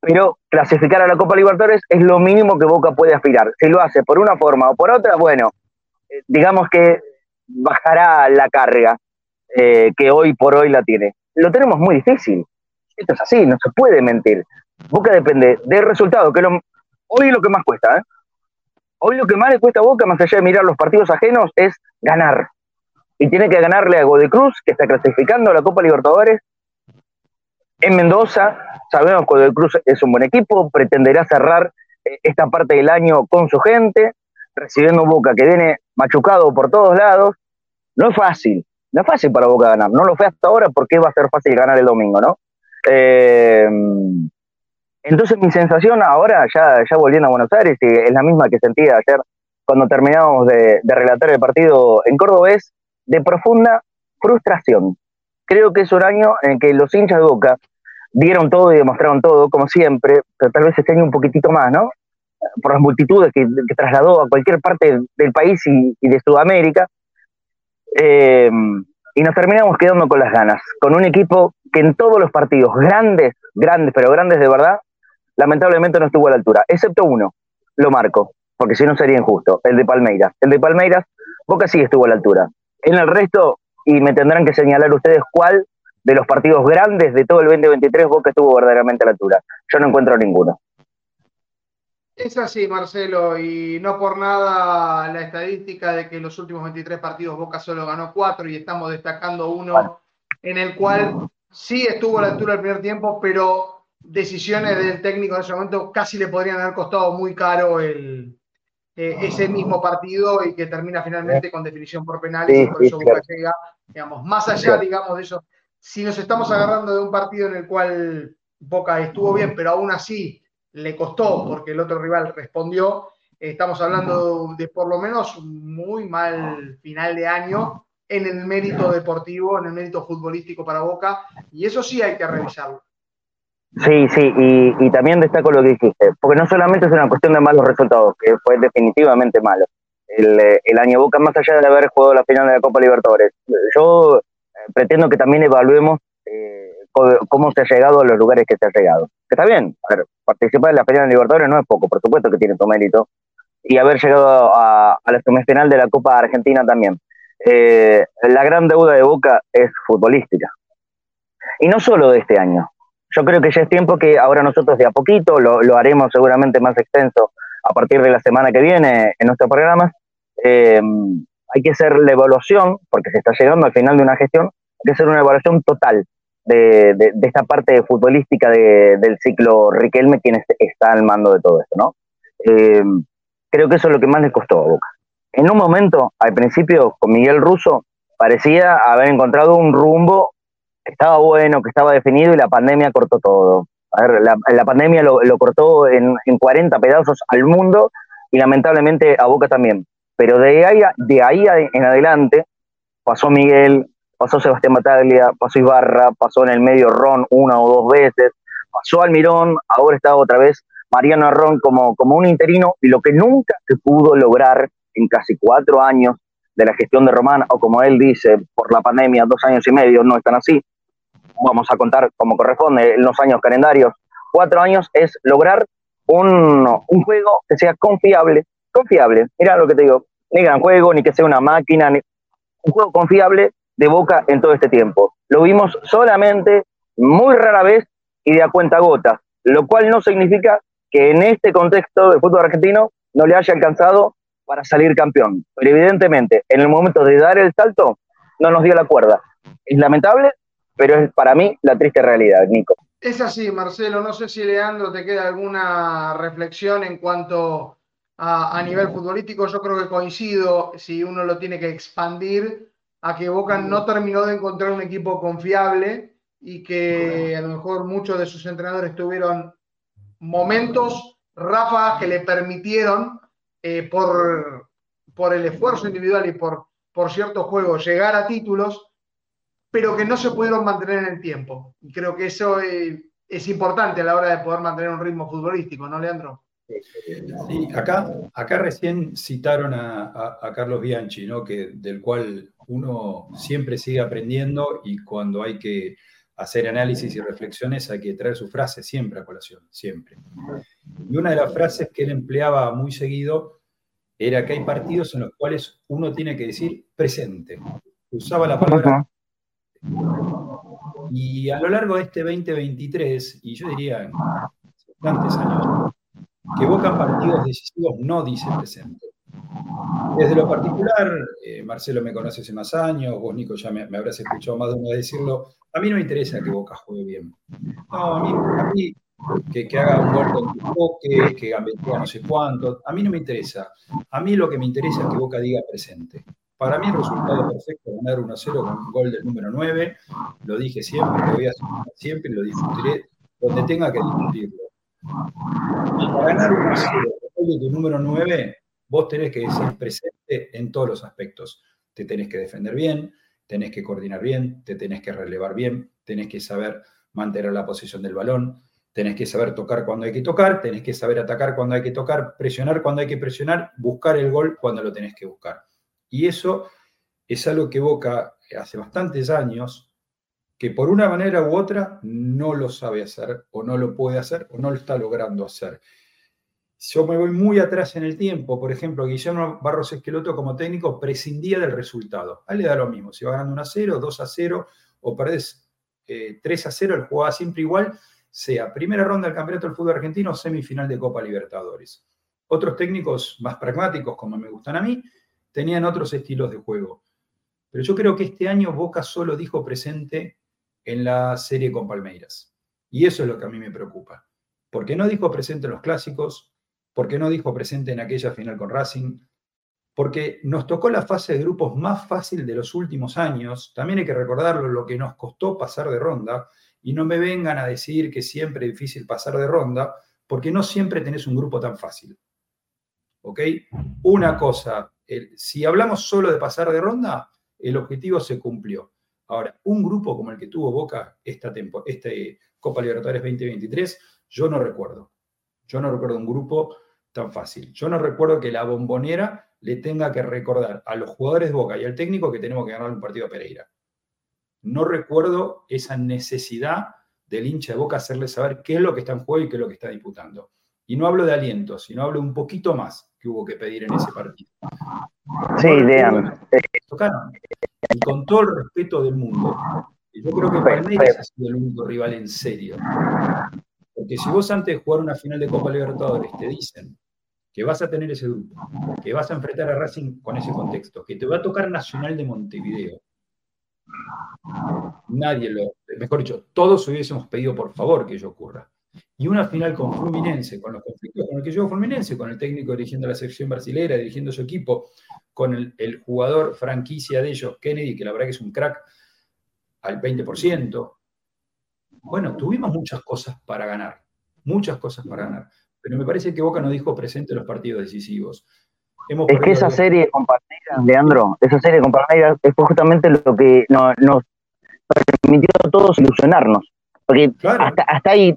D: pero clasificar a la Copa Libertadores es lo mínimo que Boca puede aspirar. Si lo hace por una forma o por otra, bueno, eh, digamos que bajará la carga eh, que hoy por hoy la tiene. Lo tenemos muy difícil. Esto es así, no se puede mentir. Boca depende del resultado, que lo, hoy lo que más cuesta, ¿eh? Hoy lo que más le cuesta a Boca, más allá de mirar los partidos ajenos, es ganar. y tiene que ganarle a Godoy Cruz, que está clasificando a la Copa Libertadores. En Mendoza, sabemos que Godoy Cruz es un buen equipo, pretenderá cerrar eh, esta parte del año con su gente, recibiendo un Boca que viene machucado por todos lados. No es fácil, no es fácil para Boca ganar. No lo fue hasta ahora porque va a ser fácil ganar el domingo, ¿no? Eh, entonces mi sensación ahora, ya, volviendo a Buenos Aires, y es la misma que sentía ayer cuando terminamos de, relatar el partido en Córdoba, es de profunda frustración. Creo que es un año en que los hinchas de Boca dieron todo y demostraron todo, como siempre, pero tal vez este año un poquitito más, ¿no? Por las multitudes que, trasladó a cualquier parte del país y, de Sudamérica. Eh, y nos terminamos quedando con las ganas, con un equipo que en todos los partidos, grandes, grandes, pero grandes de verdad, lamentablemente no estuvo a la altura, excepto uno, lo marco, porque si no sería injusto, el de Palmeiras. El de Palmeiras, Boca sí estuvo a la altura. En el resto, y me tendrán que señalar ustedes cuál de los partidos grandes de todo el 2023 Boca estuvo verdaderamente a la altura. Yo no encuentro ninguno.
B: Es así, Marcelo, y no por nada la estadística de que en los últimos 23 partidos Boca solo ganó cuatro y estamos destacando uno en el cual sí estuvo a la altura del primer tiempo, pero decisiones del técnico en ese momento casi le podrían haber costado muy caro el, eh, ese mismo partido y que termina finalmente con definición por penales y por eso Boca llega, digamos, más allá, digamos, de eso. Si nos estamos agarrando de un partido en el cual Boca estuvo bien, pero aún así le costó porque el otro rival respondió, estamos hablando de por lo menos un muy mal final de año en el mérito deportivo, en el mérito futbolístico para Boca, y eso sí hay que revisarlo.
D: Sí, sí, y, también destaco lo que dijiste, porque no solamente es una cuestión de malos resultados, que fue definitivamente malo. El, eh, el año Boca, más allá de haber jugado la final de la Copa Libertadores, yo eh, pretendo que también evaluemos eh, cómo se ha llegado a los lugares que se ha llegado. Que está bien, participar en la final de Libertadores no es poco, por supuesto que tiene su mérito, y haber llegado a, a la semifinal de la Copa Argentina también. la gran deuda de Boca es futbolística. Y no solo de este año, yo creo que ya es tiempo que ahora nosotros de a poquito, lo, haremos seguramente más extenso a partir de la semana que viene en nuestro programa, eh, hay que hacer la evaluación, porque se está llegando al final de una gestión, hay que hacer una evaluación total de, esta parte futbolística del ciclo Riquelme, quien está al mando de todo esto, ¿no? Eh, creo que eso es lo que más le costó a Boca. En un momento, al principio, con Miguel Russo, parecía haber encontrado un rumbo estaba bueno, que estaba definido y la pandemia cortó todo. A ver, la, pandemia lo, cortó en, en, 40 pedazos al mundo y lamentablemente a Boca también. Pero de ahí, de ahí en adelante pasó Miguel, pasó Sebastián Bataglia, pasó Ibarra, pasó en el medio Ron una o dos veces, pasó Almirón, ahora está otra vez Mariano Ron como, como un interino y lo que nunca se pudo lograr en casi cuatro años de la gestión de Román, o como él dice, por la pandemia, dos años y medio, no están así, vamos a contar como corresponde en los años calendarios, cuatro años, es lograr un, juego que sea confiable, confiable, mira lo que te digo, ni gran juego, ni que sea una máquina, ni, un juego confiable de Boca en todo este tiempo. Lo vimos solamente muy rara vez y de a cuenta gota, lo cual no significa que en este contexto de fútbol argentino no le haya alcanzado para salir campeón. Pero evidentemente, en el momento de dar el salto, no nos dio la cuerda. Es lamentable, pero es para mí la triste realidad, Nico.
B: Es así, Marcelo. No sé si Leandro te queda alguna reflexión en cuanto a, nivel futbolístico. Yo creo que coincido, si uno lo tiene que expandir, a que Boca no terminó de encontrar un equipo confiable y que a lo mejor muchos de sus entrenadores tuvieron momentos, ráfagas que le permitieron, eh, por, por el esfuerzo individual y por, por ciertos juegos, llegar a títulos pero que no se pudieron mantener en el tiempo. Y creo que eso eh, es importante a la hora de poder mantener un ritmo futbolístico, ¿no, Leandro?
C: Sí, acá, acá recién citaron a, Carlos Bianchi, ¿no? que, del cual uno siempre sigue aprendiendo y cuando hay que hacer análisis y reflexiones hay que traer su frase siempre a colación, siempre. Y una de las frases que él empleaba muy seguido era que hay partidos en los cuales uno tiene que decir presente. Usaba la palabra y a lo largo de este 2023, y yo diría bastantes años, que Boca partidos decisivos no dice presente. Desde lo particular, eh, Marcelo me conoce hace más años, vos Nico ya me, habrás escuchado más de una vez decirlo, a mí no me interesa que Boca juegue bien. No, a mí, que, haga un gol con toque, que gambetea no sé cuánto, a mí no me interesa. A mí lo que me interesa es que Boca diga presente. Para mí el resultado perfecto ganar 1-0 con un gol del número 9, lo dije siempre, lo voy a hacer siempre, lo discutiré donde tenga que discutirlo. para ganar 1-0 con gol del número 9, vos tenés que decir presente en todos los aspectos. Te tenés que defender bien, tenés que coordinar bien, te tenés que relevar bien, tenés que saber mantener la posición del balón, tenés que saber tocar cuando hay que tocar, tenés que saber atacar cuando hay que tocar, presionar cuando hay que presionar, buscar el gol cuando lo tenés que buscar. Y eso es algo que Boca hace bastantes años, que por una manera u otra no lo sabe hacer, o no lo puede hacer, o no lo está logrando hacer. Yo me voy muy atrás en el tiempo, por ejemplo, Guillermo Barros Esqueloto como técnico prescindía del resultado. A él le da lo mismo, si va ganando 1 a 0, 2 a 0 o perdés 3 eh, a 0, él jugaba siempre igual, sea primera ronda del Campeonato del Fútbol Argentino o semifinal de Copa Libertadores. Otros técnicos más pragmáticos, como me gustan a mí, tenían otros estilos de juego. Pero yo creo que este año Boca solo dijo presente en la serie con Palmeiras. Y eso es lo que a mí me preocupa. Porque no dijo presente en los clásicos, porque no dijo presente en aquella final con Racing, porque nos tocó la fase de grupos más fácil de los últimos años. También hay que recordarlo, lo que nos costó pasar de ronda. Y no me vengan a decir que siempre es difícil pasar de ronda, porque no siempre tenés un grupo tan fácil. ¿Ok? Una cosa, si hablamos solo de pasar de ronda, el objetivo se cumplió. Ahora, un grupo como el que tuvo Boca esta este Copa Libertadores 2023, yo no recuerdo. Yo no recuerdo un grupo tan fácil. Yo no recuerdo que la bombonera le tenga que recordar a los jugadores de Boca y al técnico que tenemos que ganar un partido a Pereira. No recuerdo esa necesidad del hincha de Boca hacerle saber qué es lo que está en juego y qué es lo que está disputando. Y no hablo de aliento, sino hablo un poquito más que hubo que pedir en ese partido.
D: Sí, Dean.
C: Y con todo el respeto del mundo, yo creo que Palmeiras ha sido el único rival en serio. Porque si vos antes de jugar una final de Copa Libertadores te dicen que vas a tener ese grupo, que vas a enfrentar a Racing con ese contexto, que te va a tocar Nacional de Montevideo, nadie lo, mejor dicho, todos hubiésemos pedido por favor que ello ocurra y una final con Fluminense, con los conflictos con el que llegó Fluminense, con el técnico dirigiendo la sección brasilera, dirigiendo su equipo, con el, jugador franquicia de ellos, Kennedy, que la verdad que es un crack al 20%. Bueno, tuvimos muchas cosas para ganar, muchas cosas para ganar, pero me parece que Boca no dijo presente los partidos decisivos.
D: es que esa serie con Palmeiras, Leandro, esa serie con Palmeiras es justamente lo que nos, nos permitió a todos ilusionarnos porque hasta, ahí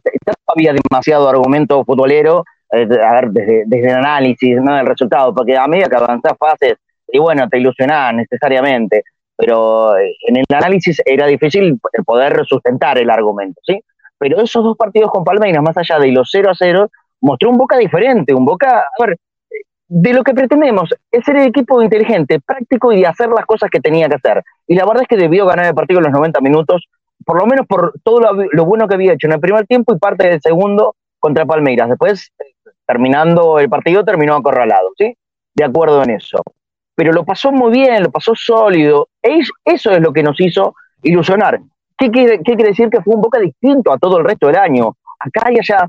D: había demasiado argumento futbolero, eh, a ver, desde, el análisis, no del resultado, porque a medida que avanzás fases, y bueno, te ilusionás necesariamente, pero eh, en el análisis era difícil poder sustentar el argumento, ¿sí? Pero esos dos partidos con Palmeiras, más allá de los 0 a 0, mostró un Boca diferente, un Boca, a ver, de lo que pretendemos es ser el equipo inteligente, práctico y de hacer las cosas que tenía que hacer. Y la verdad es que debió ganar el partido en los 90 minutos, por lo menos por todo lo, bueno que había hecho en el primer tiempo y parte del segundo contra Palmeiras. Después, terminando el partido, terminó acorralado, ¿sí? De acuerdo en eso. Pero lo pasó muy bien, lo pasó sólido. Eso es lo que nos hizo ilusionar. ¿Qué quiere, qué quiere decir? Que fue un Boca distinto a todo el resto del año. Acá y allá,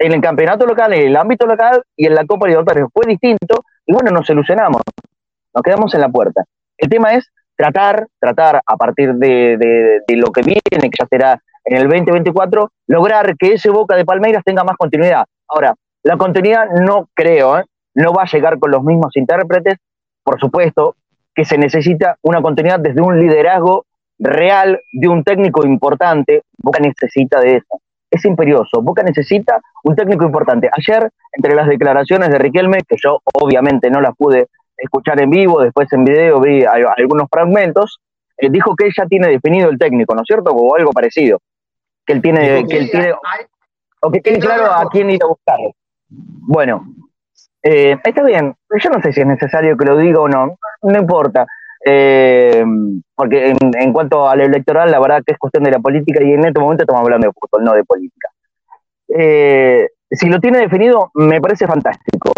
D: en el campeonato local, en el ámbito local y en la Copa Libertadores fue distinto y bueno, nos ilusionamos. Nos quedamos en la puerta. El tema es tratar, tratar a partir de, lo que viene, que ya será en el 2024, lograr que ese Boca de Palmeiras tenga más continuidad. Ahora, la continuidad no creo, ¿eh? no va a llegar con los mismos intérpretes, por supuesto que se necesita una continuidad desde un liderazgo real de un técnico importante, Boca necesita de eso. Es imperioso, Boca necesita un técnico importante. Ayer, entre las declaraciones de Riquelme, que yo obviamente no las pude escuchar en vivo, después en video vi algunos fragmentos, eh, dijo que él ya tiene definido el técnico, ¿no es cierto? O algo parecido. Que él tiene, que él tiene, o que tiene claro a quién ir a buscar. Bueno, eh, está bien, yo no sé si es necesario que lo diga o no, no importa. Eh, porque en, cuanto al electoral, la verdad que es cuestión de la política y en este momento estamos hablando de fútbol, no de política. si lo tiene definido, me parece fantástico.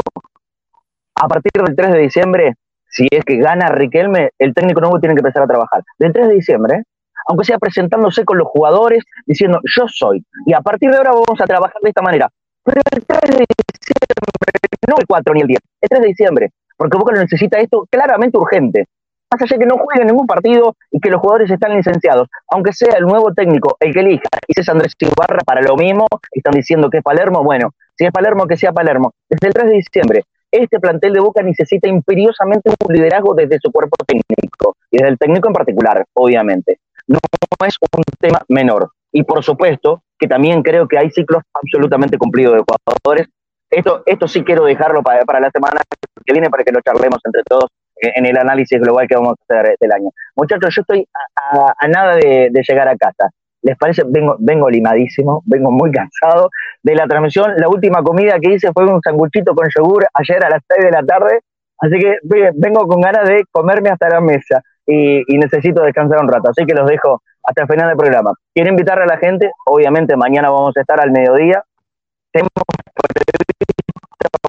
D: A partir del 3 de diciembre, si es que gana Riquelme, el técnico nuevo tiene que empezar a trabajar. Del 3 de diciembre, aunque sea presentándose con los jugadores, diciendo yo soy. Y a partir de ahora vamos a trabajar de esta manera. Pero el 3 de diciembre, no el 4 ni el 10, el 3 de diciembre, porque Boca lo necesita esto claramente urgente. Más allá de que no juegue ningún partido y que los jugadores están licenciados, aunque sea el nuevo técnico el que elija, y si es Andrés Ibarra para lo mismo, están diciendo que es Palermo, bueno, si es Palermo, que sea Palermo. Desde el 3 de diciembre, este plantel de Boca necesita imperiosamente un liderazgo desde su cuerpo técnico, y desde el técnico en particular, obviamente. No es un tema menor. Y por supuesto que también creo que hay ciclos absolutamente cumplidos de jugadores. Esto, esto sí quiero dejarlo para, para la semana que viene para que lo charlemos entre todos en el análisis global que vamos a hacer del año. Muchachos, yo estoy a, nada de, llegar a casa. ¿Les parece? Vengo, vengo limadísimo, vengo muy cansado de la transmisión. La última comida que hice fue un sanguchito con yogur ayer a las 6 de la tarde, así que vengo con ganas de comerme hasta la mesa y, necesito descansar un rato, así que los dejo hasta el final del programa. Quiero invitar a la gente, obviamente mañana vamos a estar al mediodía.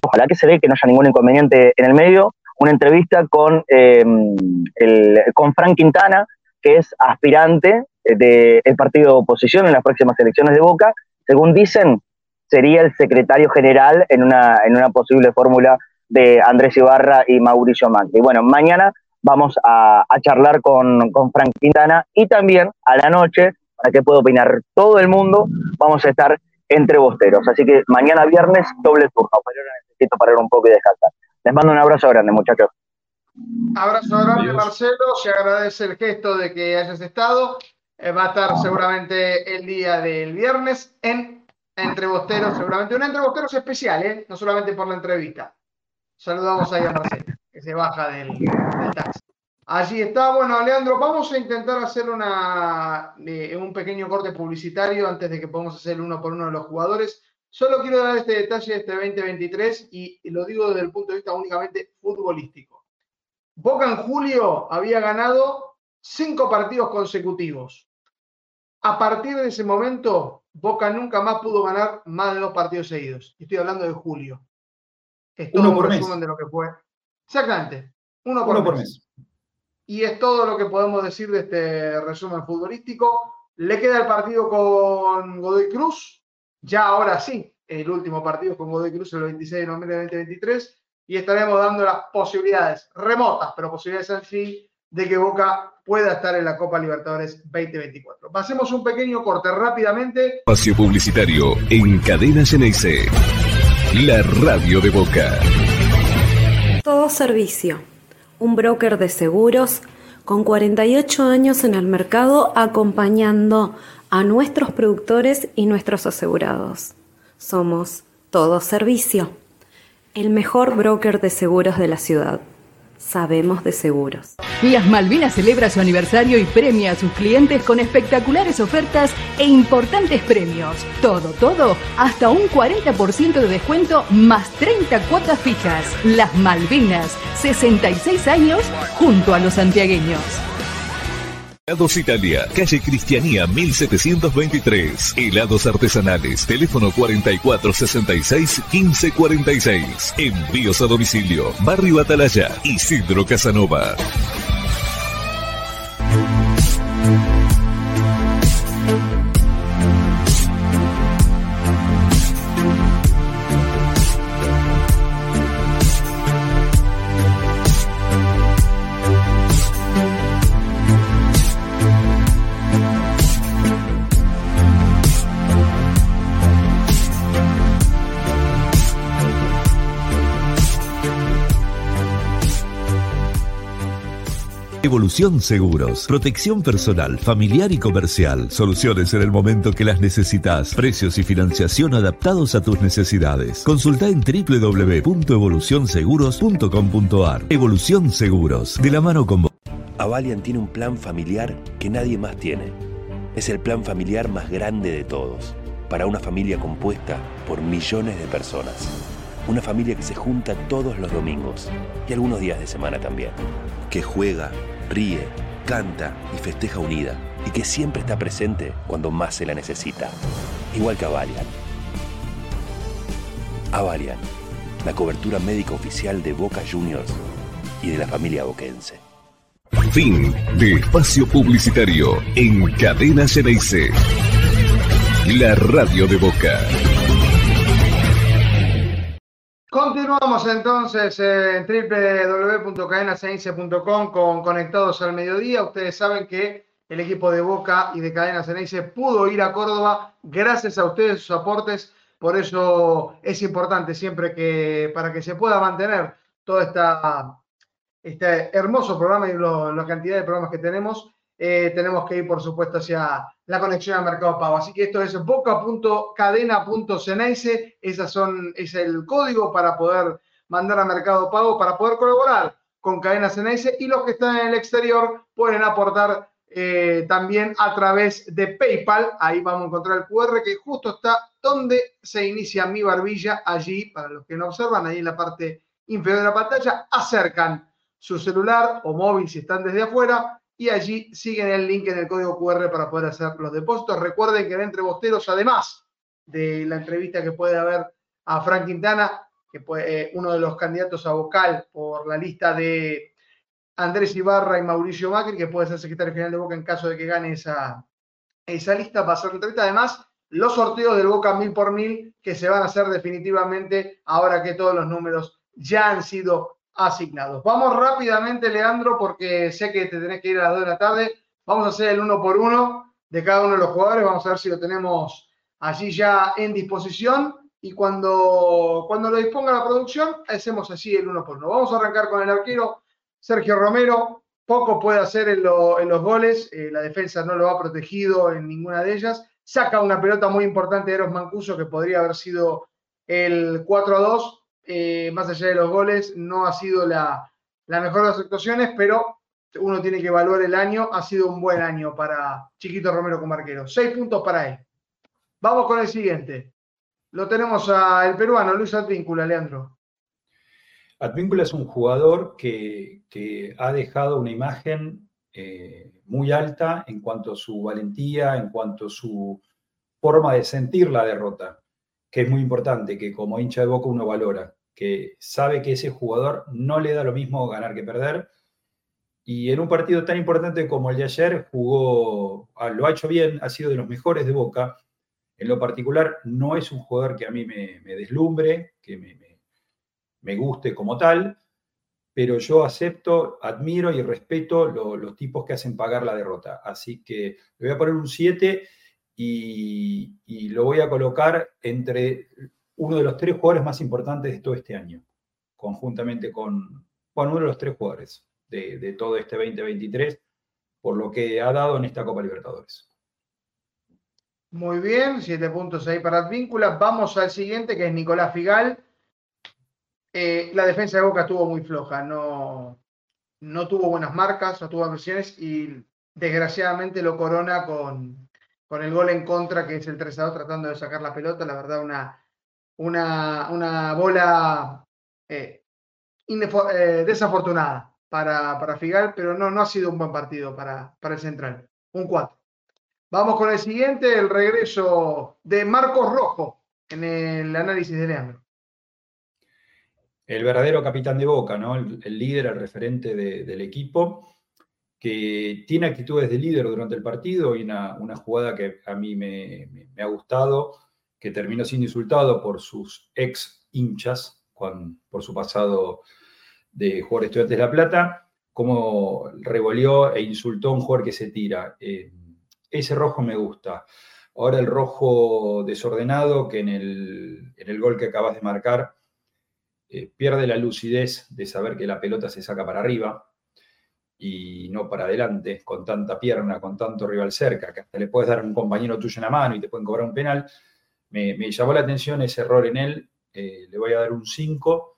D: Ojalá que se ve que no haya ningún inconveniente en el medio una entrevista con, eh, con Frank Quintana, que es aspirante del partido de oposición en las próximas elecciones de Boca. Según dicen, sería el secretario general en una, en una posible fórmula de Andrés Ibarra y Mauricio Macri. Bueno, mañana vamos a, charlar con, con, Frank Quintana y también a la noche, para que pueda opinar todo el mundo, vamos a estar entre bosteros. Así que mañana viernes, doble turno, pero ahora necesito parar un poco y descansar. Les mando un abrazo grande, muchachos.
B: Abrazo grande, Marcelo. Se agradece el gesto de que hayas estado. Eh, va a estar seguramente el día del viernes en Entre Bosteros, seguramente un Entre Bosteros especial, ¿eh? no solamente por la entrevista. Saludamos ahí a Marcelo, que se baja del, taxi. Allí está. Bueno, Leandro, vamos a intentar hacer una, eh, un pequeño corte publicitario antes de que podamos hacer uno por uno de los jugadores. Solo quiero dar este detalle de este 2023 y lo digo desde el punto de vista únicamente futbolístico. Boca en julio había ganado cinco partidos consecutivos. A partir de ese momento, Boca nunca más pudo ganar más de dos partidos seguidos. Estoy hablando de julio. Es todo un resumen de lo que fue. Exactamente. Uno por, mes. Y es todo lo que podemos decir de este resumen futbolístico. Le queda el partido con Godoy Cruz, ya ahora sí, el último partido con Godoy Cruz el 26 de noviembre de 2023 y estaremos dando las posibilidades remotas, pero posibilidades al fin de que Boca pueda estar en la Copa Libertadores 2024. Pasemos un pequeño corte rápidamente.
A: Espacio publicitario en Cadena Geneise. La radio de Boca.
E: Todo servicio. Un broker de seguros con 48 años en el mercado acompañando a nuestros productores y nuestros asegurados. Somos Todo Servicio, el mejor broker de seguros de la ciudad. Sabemos de seguros.
F: Las Malvinas celebra su aniversario y premia a sus clientes con espectaculares ofertas e importantes premios. Todo, todo, hasta un 40% de descuento más 30 cuotas fijas. Las Malvinas, 66 años junto a los santiagueños.
A: Helados Italia, calle Cristianía 1723. Helados artesanales, teléfono 4466-1546. Envíos a domicilio, Barrio Atalaya, Isidro Casanova. Evolución Seguros. Protección personal, familiar y comercial. Soluciones en el momento que las necesitas. Precios y financiación adaptados a tus necesidades. Consulta en www.evolucionseguros.com.ar. Evolución Seguros. De la mano con vos.
G: Avalian tiene un plan familiar que nadie más tiene. Es el plan familiar más grande de todos. Para una familia compuesta por millones de personas. Una familia que se junta todos los domingos y algunos días de semana también. Que juega ríe, canta y festeja unida y que siempre está presente cuando más se la necesita. Igual que Avalian. Avalian, la cobertura médica oficial de Boca Juniors y de la familia boquense.
A: Fin de espacio publicitario en Cadena Ceneice. La radio de Boca.
B: Continuamos entonces en www.cadenaceneice.com con Conectados al Mediodía. Ustedes saben que el equipo de Boca y de Cadena Ceneice pudo ir a Córdoba gracias a ustedes, sus aportes. Por eso es importante siempre que para que se pueda mantener todo esta, este hermoso programa y la cantidad de programas que tenemos, eh, tenemos que ir, por supuesto, hacia la conexión al mercado pago. Así que esto es boca.cadena.ceneice. Esas es el código para poder mandar a mercado pago, para poder colaborar con Cadena Ceneice. Y los que están en el exterior pueden aportar eh, también a través de PayPal. Ahí vamos a encontrar el QR que justo está donde se inicia mi barbilla. Allí, para los que no observan, ahí en la parte inferior de la pantalla, acercan su celular o móvil si están desde afuera y allí siguen el link en el código QR para poder hacer los depósitos. Recuerden que en Entre Bosteros, además de la entrevista que puede haber a Frank Quintana, que fue eh, uno de los candidatos a vocal por la lista de Andrés Ibarra y Mauricio Macri, que puede ser secretario general de Boca en caso de que gane esa, esa lista, va a ser la entrevista. Además, los sorteos del Boca mil por mil que se van a hacer definitivamente ahora que todos los números ya han sido asignados. Vamos rápidamente, Leandro, porque sé que te tenés que ir a las 2 de la tarde. Vamos a hacer el uno por uno de cada uno de los jugadores. Vamos a ver si lo tenemos allí ya en disposición. Y cuando, cuando lo disponga la producción, hacemos así el uno por uno. Vamos a arrancar con el arquero Sergio Romero poco puede hacer en, los goles, eh, la defensa no lo ha protegido en ninguna de ellas. Saca una pelota muy importante de Eros Mancuso que podría haber sido el 4 a 2. Eh, más allá de los goles, no ha sido la, mejor de las actuaciones, pero uno tiene que evaluar el año. Ha sido un buen año para Chiquito Romero como arquero. Seis puntos para él. Vamos con el siguiente. Lo tenemos al peruano Luis Advíncula, Leandro.
C: Advíncula es un jugador que, ha dejado una imagen eh, muy alta en cuanto a su valentía, en cuanto a su forma de sentir la derrota, que es muy importante, que como hincha de boca uno valora, que sabe que ese jugador no le da lo mismo ganar que perder. Y en un partido tan importante como el de ayer, jugó, ah, lo ha hecho bien, ha sido de los mejores de Boca. En lo particular, no es un jugador que a mí me, deslumbre, que me, me guste como tal, pero yo acepto, admiro y respeto los tipos que hacen pagar la derrota. Así que le voy a poner un 7 y, lo voy a colocar entre uno de los tres jugadores más importantes de todo este año, conjuntamente con, bueno, uno de los tres jugadores de, todo este 2023, por lo que ha dado en esta Copa Libertadores.
B: Muy bien, siete puntos ahí para Advíncula. Vamos al siguiente, que es Nicolás Figal eh, la defensa de Boca estuvo muy floja, no, no tuvo buenas marcas, no tuvo presiones y desgraciadamente lo corona con, con el gol en contra, que es el 3 tratando de sacar la pelota. La verdad, una, una, una bola eh, eh, desafortunada para, para Figal, pero no, no ha sido un buen partido para, para el central. Un 4. Vamos con el siguiente, el regreso de Marcos Rojo en el análisis de Leandro
C: el verdadero capitán de Boca, ¿no? el, líder, el referente del equipo, que tiene actitudes de líder durante el partido y una, jugada que a mí me, ha gustado, que terminó siendo insultado por sus ex hinchas, por su pasado de jugador estudiantes de La Plata, como revolvió e insultó a un jugador que se tira. Eh, ese rojo me gusta. Ahora el rojo desordenado, que en el, en el gol que acabas de marcar, eh, pierde la lucidez de saber que la pelota se saca para arriba y no para adelante, con tanta pierna, con tanto rival cerca, que hasta le puedes dar a un compañero tuyo en la mano y te pueden cobrar un penal. Me, llamó la atención ese error en él, eh, le voy a dar un 5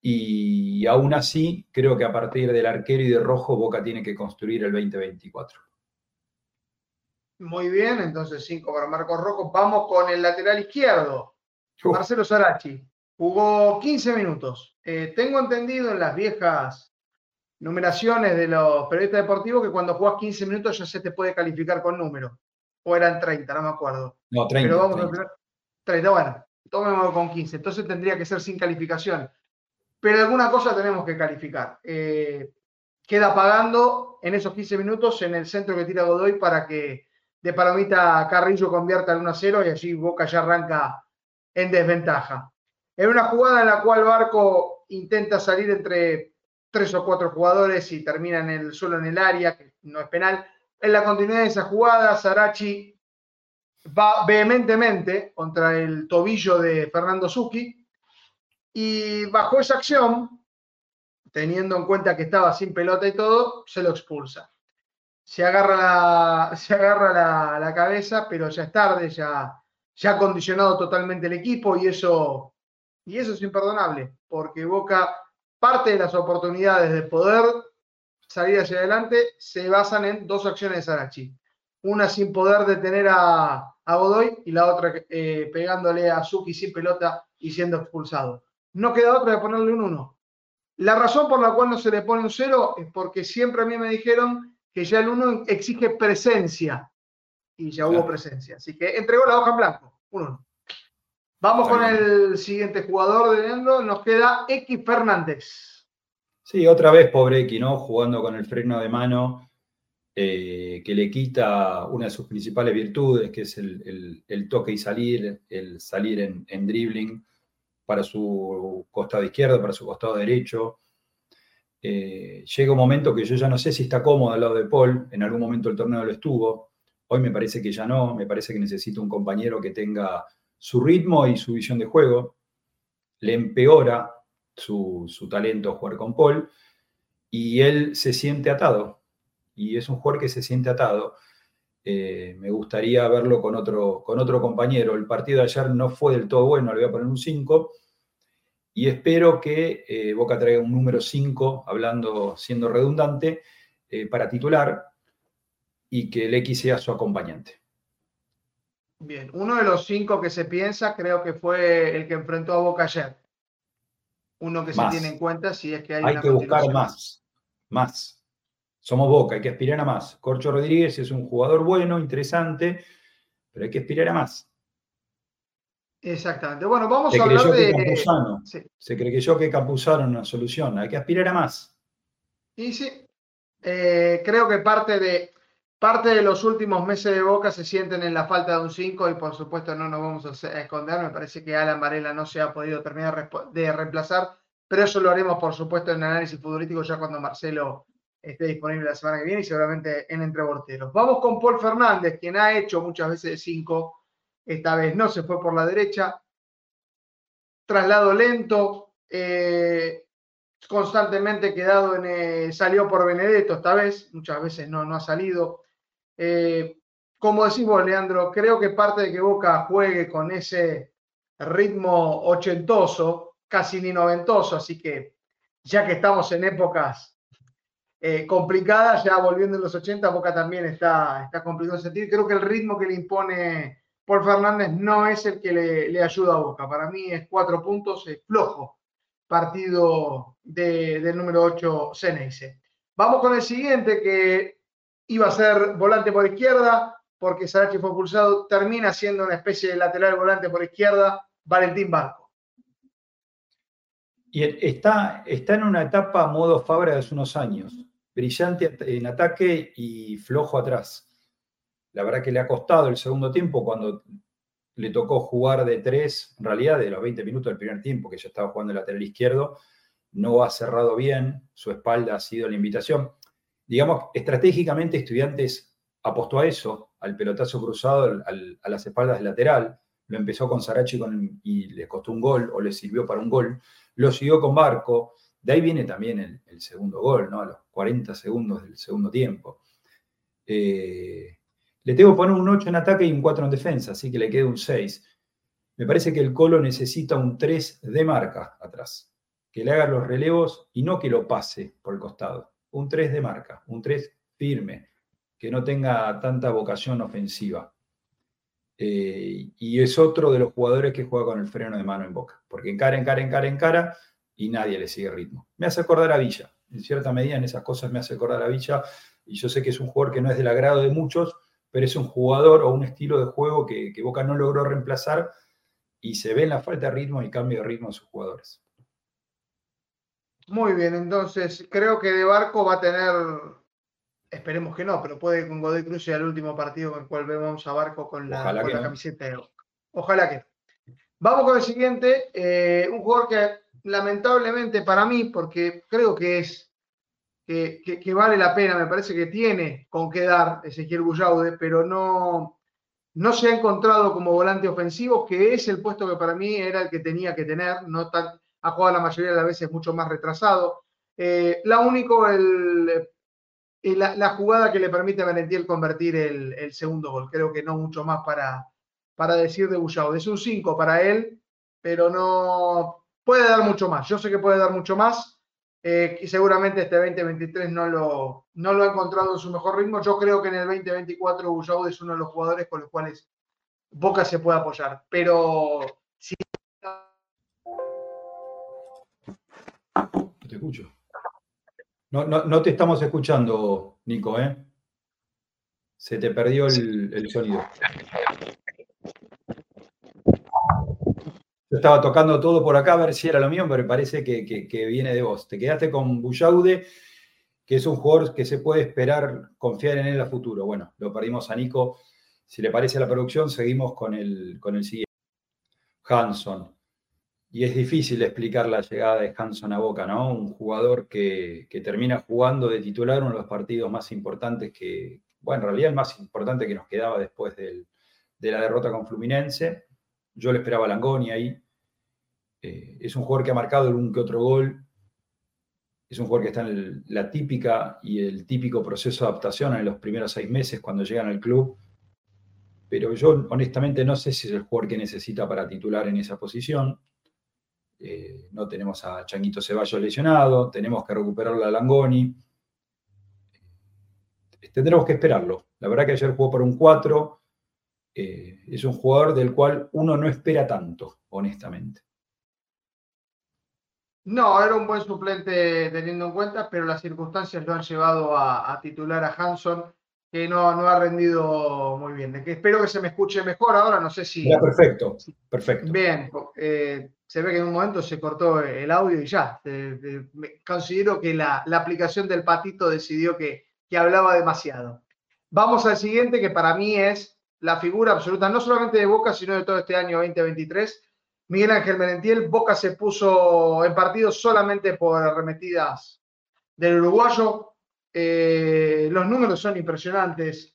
C: y aún así creo que a partir del arquero y de rojo Boca tiene que construir el 2024.
B: Muy bien, entonces 5 para Marcos Rojo. Vamos con el lateral izquierdo, Marcelo Sarachi. Jugó 15 minutos. Eh, tengo entendido en las viejas numeraciones de los periodistas deportivos que cuando jugás 15 minutos ya se te puede calificar con número. O eran 30, no me acuerdo.
C: No, 30.
B: Pero vamos a 30, bueno. tomémoslo con 15. Entonces tendría que ser sin calificación. Pero alguna cosa tenemos que calificar. Eh, queda pagando en esos 15 minutos en el centro que tira Godoy para que de Palomita Carrillo convierta el 1 a 0 y allí Boca ya arranca en desventaja. En una jugada en la cual Barco intenta salir entre tres o cuatro jugadores y termina en el suelo en el área, que no es penal. En la continuidad de esa jugada, Sarachi va vehementemente contra el tobillo de Fernando Zucchi y bajo esa acción, teniendo en cuenta que estaba sin pelota y todo, se lo expulsa. Se agarra la, se agarra la, cabeza, pero ya es tarde, ya, ya ha condicionado totalmente el equipo y eso, y eso es imperdonable, porque Boca, parte de las oportunidades de poder salir hacia adelante se basan en dos acciones de Sarachi. Una sin poder detener a, a Godoy y la otra eh, pegándole a Suki sin pelota y siendo expulsado. No queda otra de ponerle un 1. La razón por la cual no se le pone un 0 es porque siempre a mí me dijeron que ya el 1 exige presencia y ya hubo presencia. Así que entregó la hoja en blanco, 1 Vamos con el siguiente jugador de Leandro, nos queda X Fernández.
C: Sí, otra vez pobre X, ¿no? Jugando con el freno de mano eh, que le quita una de sus principales virtudes, que es el, toque y salir, el salir en, dribbling para su costado izquierdo, para su costado derecho. Eh, llega un momento que yo ya no sé si está cómodo al lado de Paul, en algún momento el torneo lo estuvo, hoy me parece que ya no, me parece que necesita un compañero que tenga su ritmo y su visión de juego, le empeora su, su talento jugar con Paul y él se siente atado, y es un jugador que se siente atado. Eh, me gustaría verlo con otro, con otro compañero. El partido de ayer no fue del todo bueno, le voy a poner un 5. Y espero que eh, Boca traiga un número 5, hablando, siendo redundante, eh, para titular y que el X sea su acompañante.
B: Bien, uno de los cinco que se piensa creo que fue el que enfrentó a Boca ayer. Uno que se tiene en cuenta si es que hay...
C: Hay que buscar más, más somos Boca, hay que aspirar a más. Corcho Rodríguez es un jugador bueno, interesante, pero hay que aspirar a más.
B: Exactamente. Bueno, vamos a hablar
C: de. Se cree que yo que Campuzano una solución. Hay que aspirar a más.
B: Y sí, eh, creo que parte de, parte de los últimos meses de Boca se sienten en la falta de un 5 y por supuesto no nos vamos a esconder. Me parece que Alan Varela no se ha podido terminar de reemplazar, pero eso lo haremos por supuesto en análisis futbolístico ya cuando Marcelo esté disponible la semana que viene y seguramente en Entreborteros. Vamos con Paul Fernández, quien ha hecho muchas veces cinco, esta vez no se fue por la derecha, traslado lento, eh, constantemente quedado en, eh, salió por Benedetto esta vez, muchas veces no, no ha salido. Eh, como decimos, Leandro, creo que parte de que Boca juegue con ese ritmo ochentoso, casi ni noventoso, así que ya que estamos en épocas eh, complicada, ya volviendo en los 80, Boca también está, está complicado en sentido. Creo que el ritmo que le impone Paul Fernández no es el que le, ayuda a Boca. Para mí es cuatro puntos, es flojo partido del número 8 Ceneice. Vamos con el siguiente que iba a ser volante por izquierda, porque Sarachi fue pulsado, termina siendo una especie de lateral volante por izquierda, Valentín Barco.
C: Y está, está en una etapa modo Fabra de hace unos años brillante en ataque y flojo atrás. La verdad que le ha costado el segundo tiempo cuando le tocó jugar de tres, en realidad de los 20 minutos del primer tiempo, que ya estaba jugando el lateral izquierdo, no ha cerrado bien, su espalda ha sido la invitación. Digamos, estratégicamente Estudiantes apostó a eso, al pelotazo cruzado a las espaldas del lateral, lo empezó con Sarachi y le costó un gol o le sirvió para un gol, lo siguió con Barco, de ahí viene también el, segundo gol. A los 40 segundos del segundo tiempo. Eh, le tengo que poner un 8 en ataque y un 4 en defensa, así que le queda un 6. Me parece que el Colo necesita un 3 de marca atrás, que le haga los relevos y no que lo pase por el costado. Un 3 de marca, un 3 firme, que no tenga tanta vocación ofensiva. Eh, y es otro de los jugadores que juega con el freno de mano en boca, porque encara, encara, encara, encara, y nadie le sigue ritmo. Me hace acordar a Villa, en cierta medida en esas cosas me hace acordar a Villa, y yo sé que es un jugador que no es del agrado de muchos, pero es un jugador o un estilo de juego que, Boca no logró reemplazar y se ve en la falta de ritmo y cambio de ritmo de sus jugadores.
B: Muy bien, entonces creo que De Barco va a tener, esperemos que no, pero puede con Godoy Cruz el último partido con el cual vemos a Barco con la, camiseta de Ojalá que. Vamos con el siguiente, eh, un jugador que lamentablemente para mí, porque creo que es que, que, vale la pena, me parece que tiene con qué dar Ezequiel Bullaude, pero no, no se ha encontrado como volante ofensivo, que es el puesto que para mí era el que tenía que tener, no tan, ha jugado la mayoría de las veces mucho más retrasado. Eh, la único, el, la, jugada que le permite a Valentiel convertir el, segundo gol, creo que no mucho más para, para decir de Bullaude. Es un 5 para él, pero no puede dar mucho más. Yo sé que puede dar mucho más, eh, y seguramente este 2023 no lo, no lo ha encontrado en su mejor ritmo. Yo creo que en el 2024 Bullaud es uno de los jugadores con los cuales Boca se puede apoyar. Pero si...
C: te escucho. No, no, te estamos escuchando, Nico, ¿eh? Se te perdió el, el sonido. Yo estaba tocando todo por acá a ver si era lo mío, pero parece que, viene de vos. Te quedaste con Bullaude, que es un jugador que se puede esperar confiar en él a futuro. Bueno, lo perdimos a Nico. Si le parece a la producción, seguimos con el, con el siguiente. Hanson. Y es difícil explicar la llegada de Hanson a Boca, ¿no? Un jugador que, termina jugando de titular uno de los partidos más importantes que, bueno, en realidad el más importante que nos quedaba después de la derrota con Fluminense yo le esperaba a Langoni ahí. Eh, es un jugador que ha marcado algún que otro gol. Es un jugador que está en la típica y el típico proceso de adaptación en los primeros seis meses cuando llegan al club. Pero yo honestamente no sé si es el jugador que necesita para titular en esa posición. Eh, no tenemos a Changuito Ceballos lesionado, tenemos que recuperarlo a Langoni. Eh, tendremos que esperarlo. La verdad que ayer jugó por un 4, eh, es un jugador del cual uno no espera tanto, honestamente.
B: No, era un buen suplente teniendo en cuenta, pero las circunstancias lo han llevado a, titular a Hanson, que no, no, ha rendido muy bien. De que espero que se me escuche mejor ahora, no sé si.
C: Ya, perfecto, perfecto.
B: Bien, eh, se ve que en un momento se cortó el audio y ya. considero que la, aplicación del patito decidió que, que hablaba demasiado. Vamos al siguiente, que para mí es la figura absoluta, no solamente de Boca, sino de todo este año 2023. Miguel Ángel Merentiel, Boca se puso en partido solamente por arremetidas del uruguayo. Eh, los números son impresionantes.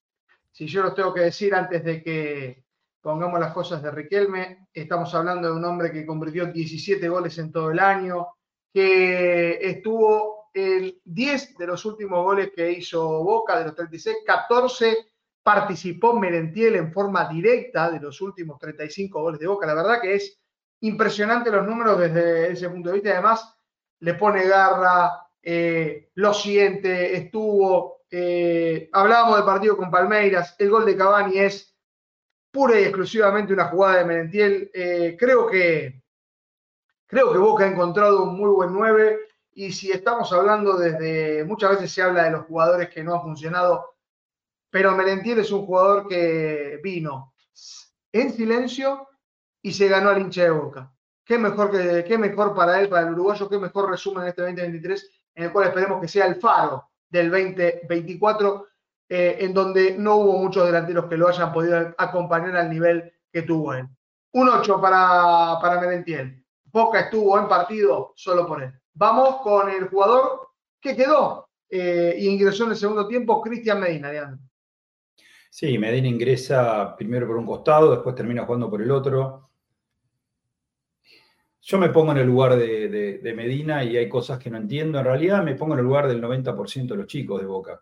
B: Si yo los tengo que decir antes de que pongamos las cosas de Riquelme, estamos hablando de un hombre que convirtió 17 goles en todo el año, que estuvo en 10 de los últimos goles que hizo Boca, de los 36, 14 participó Merentiel en forma directa de los últimos 35 goles de Boca. La verdad que es impresionante los números desde ese punto de vista. Además, le pone garra. Eh, lo siguiente, estuvo. Eh, hablábamos del partido con Palmeiras. El gol de Cavani es pura y exclusivamente una jugada de Merentiel. Eh, creo que creo que Boca ha encontrado un muy buen 9. Y si estamos hablando desde. Muchas veces se habla de los jugadores que no han funcionado pero Merentiel es un jugador que vino en silencio y se ganó al hincha de boca. Qué mejor, que, qué mejor para él, para el uruguayo, qué mejor resumen en este 2023, en el cual esperemos que sea el faro del 2024, eh, en donde no hubo muchos delanteros que lo hayan podido acompañar al nivel que tuvo él. Un 8 para, para Merentiel. Boca estuvo en partido solo por él. Vamos con el jugador que quedó eh, ingresó en el segundo tiempo, Cristian Medina.
C: Sí, Medina ingresa primero por un costado, después termina jugando por el otro. Yo me pongo en el lugar de, Medina y hay cosas que no entiendo. En realidad me pongo en el lugar del 90% de los chicos de Boca.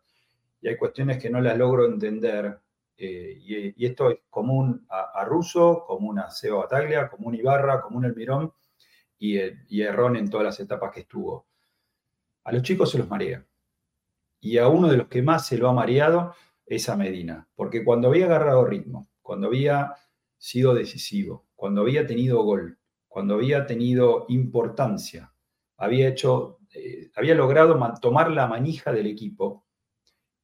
C: Y hay cuestiones que no las logro entender. Eh, y, esto es común a, Russo, común a Seba Bataglia, común a Ibarra, común a Elmirón y, y a Errón en todas las etapas que estuvo. A los chicos se los marea. Y a uno de los que más se lo ha mareado esa Medina, porque cuando había agarrado ritmo, cuando había sido decisivo, cuando había tenido gol, cuando había tenido importancia, había hecho, eh, había logrado tomar la manija del equipo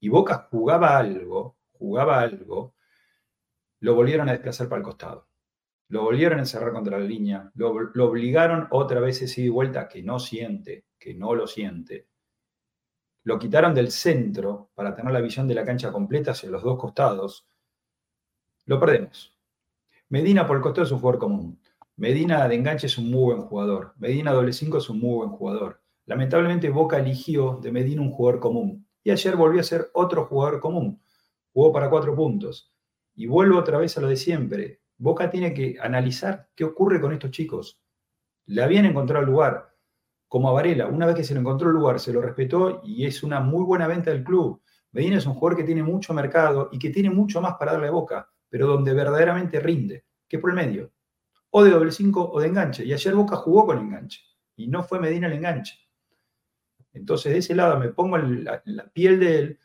C: y Boca jugaba algo, jugaba algo, lo volvieron a desplazar para el costado. Lo volvieron a encerrar contra la línea, lo, obligaron otra vez ese y vuelta que no siente, que no lo siente. Lo quitaron del centro para tener la visión de la cancha completa hacia los dos costados. Lo perdemos. Medina por el costado es un jugador común. Medina de enganche es un muy buen jugador. Medina doble 5 es un muy buen jugador. Lamentablemente Boca eligió de Medina un jugador común. Y ayer volvió a ser otro jugador común. Jugó para cuatro puntos. Y vuelvo otra vez a lo de siempre. Boca tiene que analizar qué ocurre con estos chicos. Le habían encontrado lugar, como a Varela. Una vez que se le encontró el lugar, se lo respetó y es una muy buena venta del club. Medina es un jugador que tiene mucho mercado y que tiene mucho más para darle a Boca, pero donde verdaderamente rinde, que por el medio. O de doble 5 o de enganche. Y ayer Boca jugó con enganche y no fue Medina el enganche. Entonces, de ese lado me pongo en la piel de él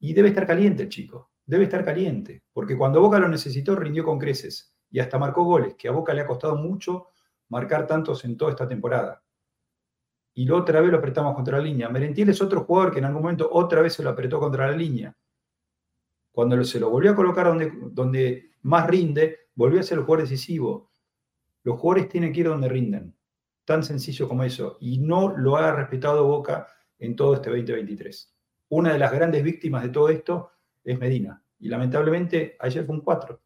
C: y debe estar caliente el chico debe estar caliente, porque cuando Boca lo necesitó rindió con creces y hasta marcó goles, que a Boca le ha costado mucho marcar tantos en toda esta temporada. Y la otra vez lo apretamos contra la línea. Merentiel es otro jugador que en algún momento otra vez se lo apretó contra la línea. Cuando se lo volvió a colocar donde, donde más rinde, volvió a ser el jugador decisivo. Los jugadores tienen que ir donde rinden. Tan sencillo como eso. Y no lo ha respetado Boca en todo este 2023. Una de las grandes víctimas de todo esto es Medina. Y lamentablemente ayer fue un 4.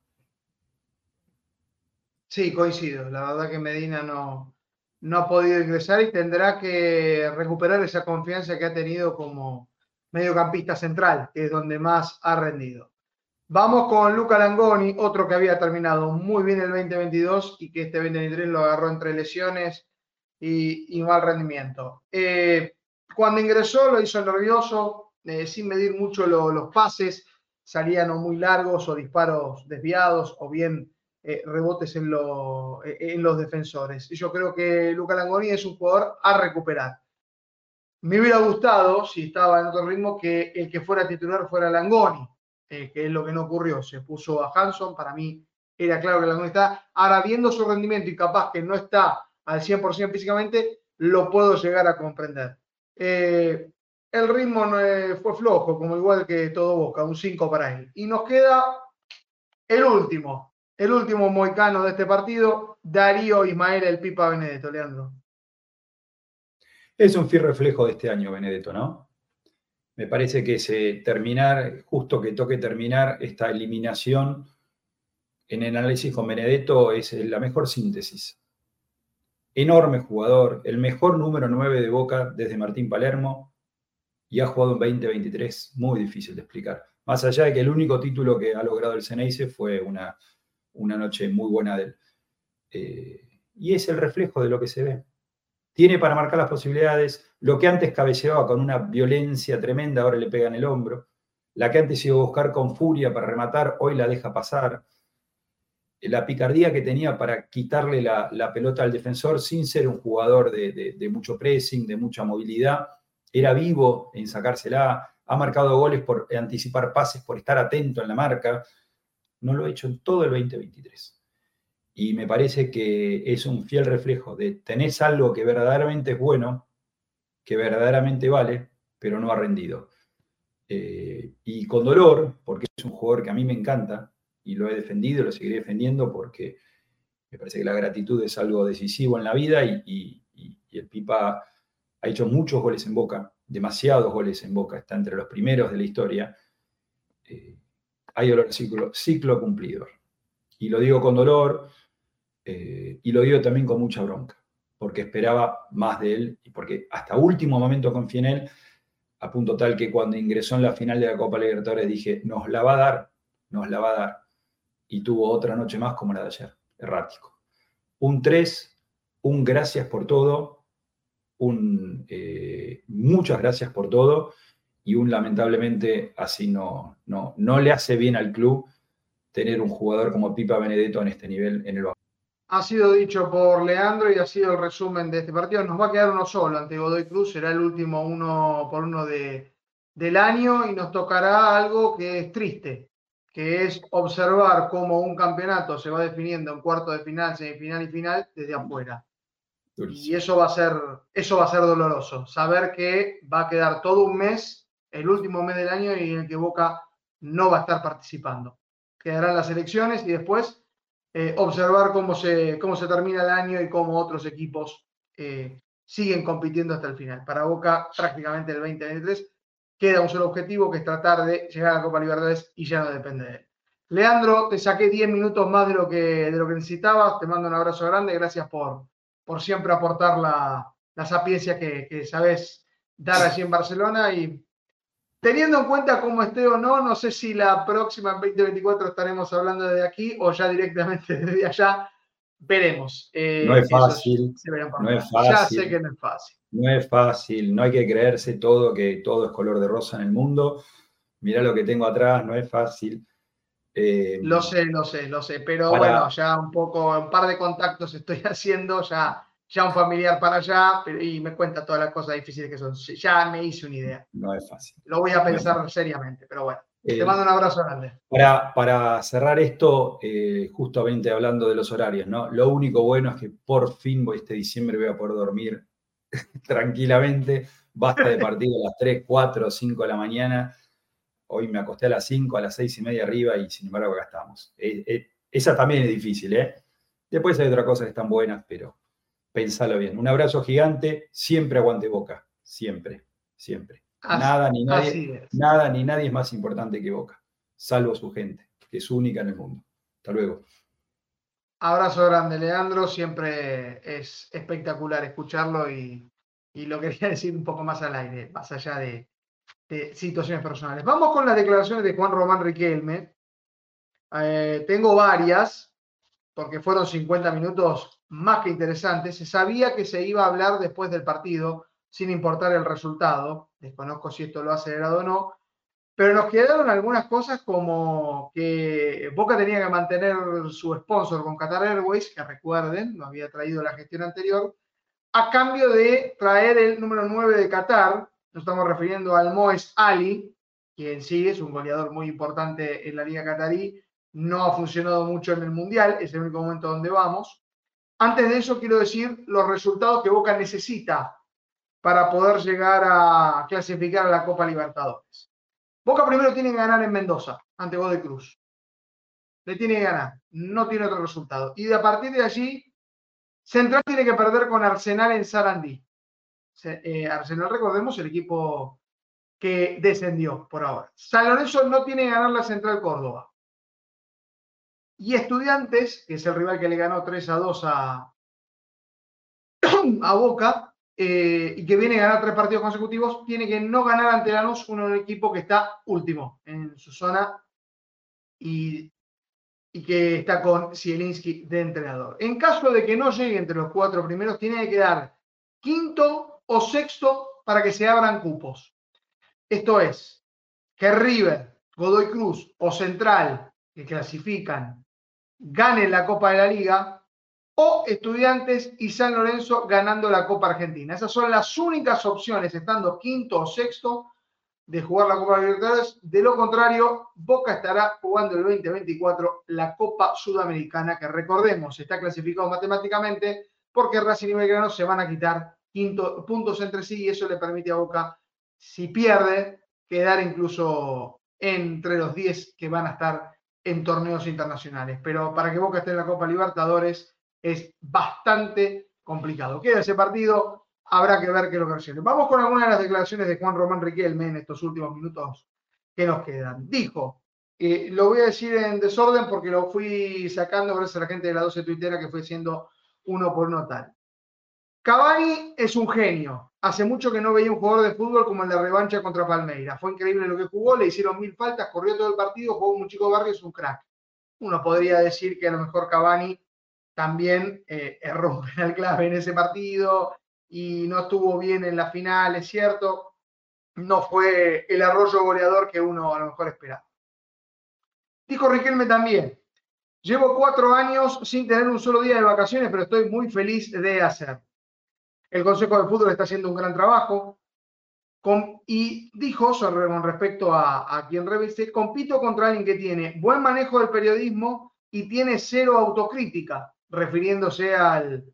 B: Sí, coincido. La verdad que Medina no, no ha podido ingresar y tendrá que recuperar esa confianza que ha tenido como mediocampista central, que es donde más ha rendido. Vamos con Luca Langoni, otro que había terminado muy bien el 2022 y que este 2023 lo agarró entre lesiones y, mal rendimiento. Eh, cuando ingresó lo hizo nervioso, eh, sin medir mucho los pases, salían muy largos o disparos desviados o bien eh, rebotes en, en, los defensores. Y yo creo que Luca Langoni es un jugador a recuperar. Me hubiera gustado, si estaba en otro ritmo, que el que fuera titular fuera Langoni, que es lo que no ocurrió. Se puso a Hanson, para mí era claro que Langoni está. Ahora, viendo su rendimiento y capaz que no está al 100% físicamente, lo puedo llegar a comprender el ritmo fue flojo, como igual que todo Boca, un 5 para él. Y nos queda el último, el último moicano de este partido, Darío Ismael el Pipa Benedetto, Leandro.
C: Es un fiel reflejo de este año, Benedetto, ¿no? Me parece que se terminar, justo que toque terminar esta eliminación en el análisis con Benedetto es la mejor síntesis. Enorme jugador, el mejor número 9 de Boca desde Martín Palermo, y ha jugado un 2023 muy difícil de explicar. Más allá de que el único título que ha logrado el Ceneice fue una, una noche muy buena de él. Eh, y es el reflejo de lo que se ve. Tiene para marcar las posibilidades. Lo que antes cabeceaba con una violencia tremenda, ahora le pega en el hombro. La que antes iba a buscar con furia para rematar, hoy la deja pasar. La picardía que tenía para quitarle la, pelota al defensor sin ser un jugador de mucho pressing, de mucha movilidad, era vivo en sacársela, ha marcado goles por anticipar pases, por estar atento en la marca. No lo ha hecho en todo el 2023. Y me parece que es un fiel reflejo de tenés algo que verdaderamente es bueno, que verdaderamente vale, pero no ha rendido. Eh, y con dolor, porque es un jugador que a mí me encanta y lo he defendido, lo seguiré defendiendo porque me parece que la gratitud es algo decisivo en la vida y el Pipa ha hecho muchos goles en Boca, demasiados goles en Boca, está entre los primeros de la historia. Eh, hay olor ciclo, ciclo cumplido. Y lo digo con dolor eh, y lo digo también con mucha bronca, porque esperaba más de él y porque hasta último momento confié en él, a punto tal que cuando ingresó en la final de la Copa Libertadores dije, nos la va a dar, nos la va a dar. Y tuvo otra noche más como la de ayer, errático. Un 3, un gracias por todo, un eh, muchas gracias por todo y un lamentablemente así no, no, no le hace bien al club tener un jugador como Pipa Benedetto en este nivel en el banco.
B: Ha sido dicho por Leandro y ha sido el resumen de este partido. Nos va a quedar uno solo ante Godoy Cruz, será el último uno por uno de, del año y nos tocará algo que es triste, que es observar cómo un campeonato se va definiendo en cuarto de final, semifinal y final desde afuera. Y eso va, a ser, eso va a ser doloroso. Saber que va a quedar todo un mes, el último mes del año, y en el que Boca no va a estar participando. Quedarán las elecciones y después eh, observar cómo se, cómo se termina el año y cómo otros equipos eh, siguen compitiendo hasta el final. Para Boca, prácticamente el 2023, queda un solo objetivo, que es tratar de llegar a la Copa Libertadores y ya no depende de él. Leandro, te saqué 10 minutos más de lo que, de lo que necesitabas, te mando un abrazo grande, gracias por, por siempre aportar la, la sapiencia que, que sabes dar allí en Barcelona y teniendo en cuenta cómo esté o no, no sé si la próxima en 2024 estaremos hablando de aquí o ya directamente desde allá, veremos.
C: Eh, no es fácil, no es fácil.
B: Ya sé que no es fácil.
C: No es fácil, no hay que creerse todo que todo es color de rosa en el mundo. Mira lo que tengo atrás, no es fácil.
B: Eh, lo sé, lo sé, lo sé, pero bueno, ya un poco, un par de contactos estoy haciendo, ya, ya un familiar para allá, y me cuenta todas las cosas difíciles que son. Ya me hice una idea.
C: No es fácil.
B: Lo voy a pensar seriamente, pero bueno. te eh, mando un abrazo grande.
C: Para, para cerrar esto, eh, justamente hablando de los horarios, ¿no? Lo único bueno es que por fin voy este diciembre voy a poder dormir tranquilamente. Basta de partido a las 3, 4, 5 de la mañana hoy me acosté a las 5, a las 6 y media arriba y sin embargo acá estamos. Eh, eh, esa también es difícil, ¿eh? Después hay otras cosas que están buenas, pero pensalo bien. Un abrazo gigante, siempre aguante boca, siempre, siempre. nada, ni nadie, nada ni nadie es más importante que Boca, salvo su gente, que es única en el mundo. Hasta luego.
B: Abrazo grande, Leandro. Siempre es espectacular escucharlo y, y lo quería decir un poco más al aire, más allá de, situaciones personales. Vamos con las declaraciones de Juan Román Riquelme. Eh, tengo varias, porque fueron 50 minutos más que interesantes. Se sabía que se iba a hablar después del partido, sin importar el resultado. Desconozco si esto lo ha acelerado o no. Pero nos quedaron algunas cosas como que Boca tenía que mantener su sponsor con Qatar Airways, que recuerden, lo había traído la gestión anterior, a cambio de traer el número 9 de Qatar, nos estamos refiriendo al Moes Ali, quien sí es un goleador muy importante en la Liga Qatarí. No ha funcionado mucho en el Mundial, es el único momento donde vamos. Antes de eso, quiero decir los resultados que Boca necesita para poder llegar a clasificar a la Copa Libertadores. Boca primero tiene que ganar en Mendoza, ante Godoy Cruz. Le tiene que ganar, no tiene otro resultado. Y a partir de allí, Central tiene que perder con Arsenal en Sarandí. Eh, Arsenal, recordemos, el equipo que descendió por ahora. San Lorenzo no tiene que ganar la Central Córdoba. Y Estudiantes, que es el rival que le ganó 3 a 2 a, a Boca, eh, y que viene a ganar tres partidos consecutivos, tiene que no ganar ante Lanús, un equipo que está último en su zona y, y que está con Zielinski de entrenador. En caso de que no llegue entre los cuatro primeros, tiene que quedar quinto o sexto para que se abran cupos. Esto es, que River, Godoy Cruz o Central, que clasifican, ganen la Copa de la Liga, o Estudiantes y San Lorenzo ganando la Copa Argentina. Esas son las únicas opciones, estando quinto o sexto, de jugar la Copa Libertadores. De lo contrario, Boca estará jugando el 2024 la Copa Sudamericana, que recordemos, está clasificado matemáticamente porque Racing y Belgrano se van a quitar puntos entre sí y eso le permite a Boca, si pierde, quedar incluso entre los 10 que van a estar en torneos internacionales. Pero para que Boca esté en la Copa Libertadores es bastante complicado. Queda ese partido, habrá que ver qué lo que Vamos con algunas de las declaraciones de Juan Román Riquelme en estos últimos minutos que nos quedan. Dijo, eh, lo voy a decir en desorden porque lo fui sacando gracias a la gente de la 12 tuitera que fue siendo uno por uno tal. Cavani es un genio. Hace mucho que no veía un jugador de fútbol como en la revancha contra Palmeiras. Fue increíble lo que jugó, le hicieron mil faltas, corrió todo el partido, jugó un chico barrio, es un crack. Uno podría decir que a lo mejor Cavani también eh, erró un penal clave en ese partido y no estuvo bien en la final, es cierto. No fue el arroyo goleador que uno a lo mejor esperaba. Dijo Riquelme también, llevo cuatro años sin tener un solo día de vacaciones, pero estoy muy feliz de hacer. El Consejo de Fútbol está haciendo un gran trabajo. y dijo con respecto a, quien reviste, compito contra alguien que tiene buen manejo del periodismo y tiene cero autocrítica, refiriéndose al,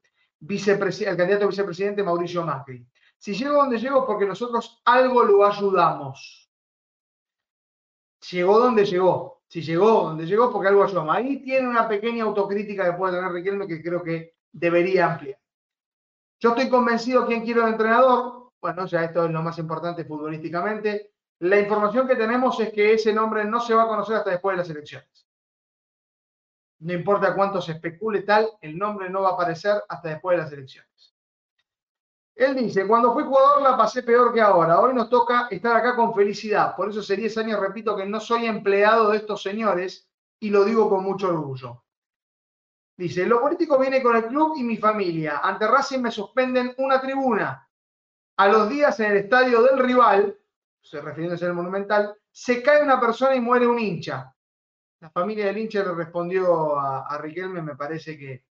B: al candidato a vicepresidente Mauricio Macri. Si llego donde llego porque nosotros algo lo ayudamos. Llegó donde llegó. si llegó donde llegó, porque algo ayudó. Ahí tiene una pequeña autocrítica que puede tener Riquelme que creo que debería ampliar. Yo estoy convencido quién quiero el entrenador. Bueno, ya esto es lo más importante futbolísticamente. La información que tenemos es que ese nombre no se va a conocer hasta después de las elecciones. No importa cuánto se especule tal, el nombre no va a aparecer hasta después de las elecciones. Él dice, cuando fui jugador la pasé peor que ahora. Hoy nos toca estar acá con felicidad. Por eso hace 10 años repito que no soy empleado de estos señores y lo digo con mucho orgullo. Dice, lo político viene con el club y mi familia. Ante Racing me suspenden una tribuna. A los días en el estadio del rival, se refiriéndose al Monumental, se cae una persona y muere un hincha. La familia del hincha le respondió a, Riquelme, me parece que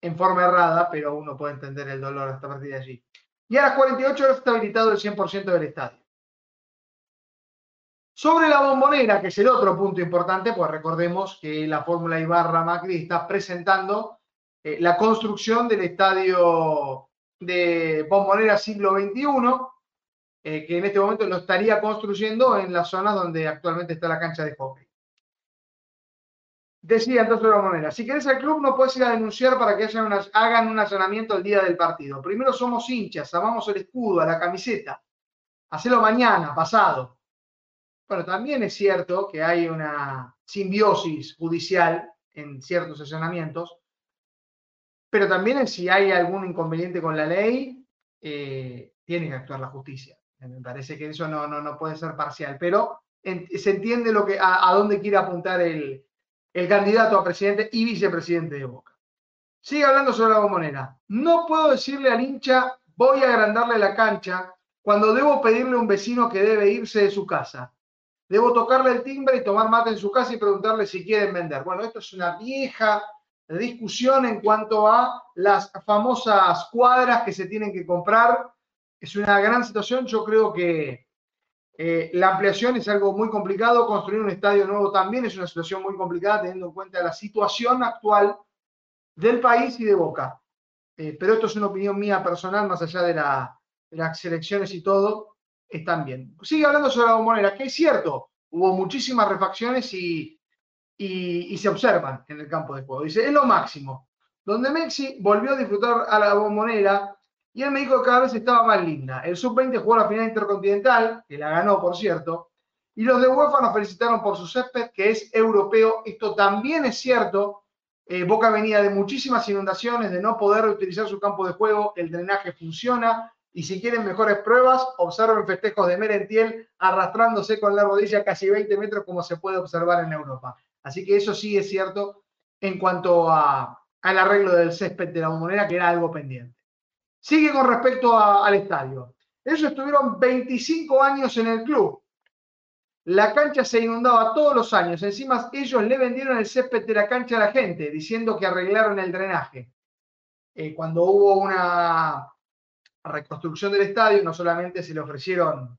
B: en forma errada, pero uno puede entender el dolor hasta partir de allí. Y a las 48 horas está habilitado el 100% del estadio. Sobre la bombonera, que es el otro punto importante, pues recordemos que la Fórmula Ibarra Macri está presentando eh, la construcción del estadio de bombonera siglo XXI, eh, que en este momento lo estaría construyendo en la zona donde actualmente está la cancha de hockey. Decía entonces la manera, si querés al club no puedes ir a denunciar para que hagan un allanamiento el día del partido. Primero somos hinchas, amamos el escudo, a la camiseta. Hacelo mañana, pasado. Bueno, también es cierto que hay una simbiosis judicial en ciertos allanamientos, pero también si hay algún inconveniente con la ley, eh, tiene que actuar la justicia. Me parece que eso no, no, puede ser parcial, pero se entiende lo que, a, dónde quiere apuntar el, el candidato a presidente y vicepresidente de Boca. Sigue hablando sobre la bombonera. No puedo decirle al hincha, voy a agrandarle la cancha, cuando debo pedirle a un vecino que debe irse de su casa. Debo tocarle el timbre y tomar mate en su casa y preguntarle si quieren vender. Bueno, esto es una vieja discusión en cuanto a las famosas cuadras que se tienen que comprar es una gran situación. Yo creo que eh, la ampliación es algo muy complicado. Construir un estadio nuevo también es una situación muy complicada teniendo en cuenta la situación actual del país y de Boca. Eh, pero esto es una opinión mía personal, más allá de, las elecciones y todo, están bien. Sigue hablando sobre la bombonera, que es cierto, hubo muchísimas refacciones y, y se observan en el campo de juego. Dice, es lo máximo. Donde Messi volvió a disfrutar a la bombonera, y él me dijo que cada vez estaba más linda. El sub-20 jugó la final intercontinental, que la ganó, por cierto, y los de UEFA nos felicitaron por su césped, que es europeo. Esto también es cierto. Eh, Boca venía de muchísimas inundaciones, de no poder utilizar su campo de juego. El drenaje funciona. Y si quieren mejores pruebas, observen festejos de Merentiel arrastrándose con la rodilla casi 20 metros, como se puede observar en Europa. Así que eso sí es cierto en cuanto al arreglo del césped de la bombonera, que era algo pendiente. Sigue con respecto al estadio. Ellos estuvieron 25 años en el club. La cancha se inundaba todos los años. Encima ellos le vendieron el césped de la cancha a la gente, diciendo que arreglaron el drenaje. Eh, cuando hubo una reconstrucción del estadio, no solamente se le ofrecieron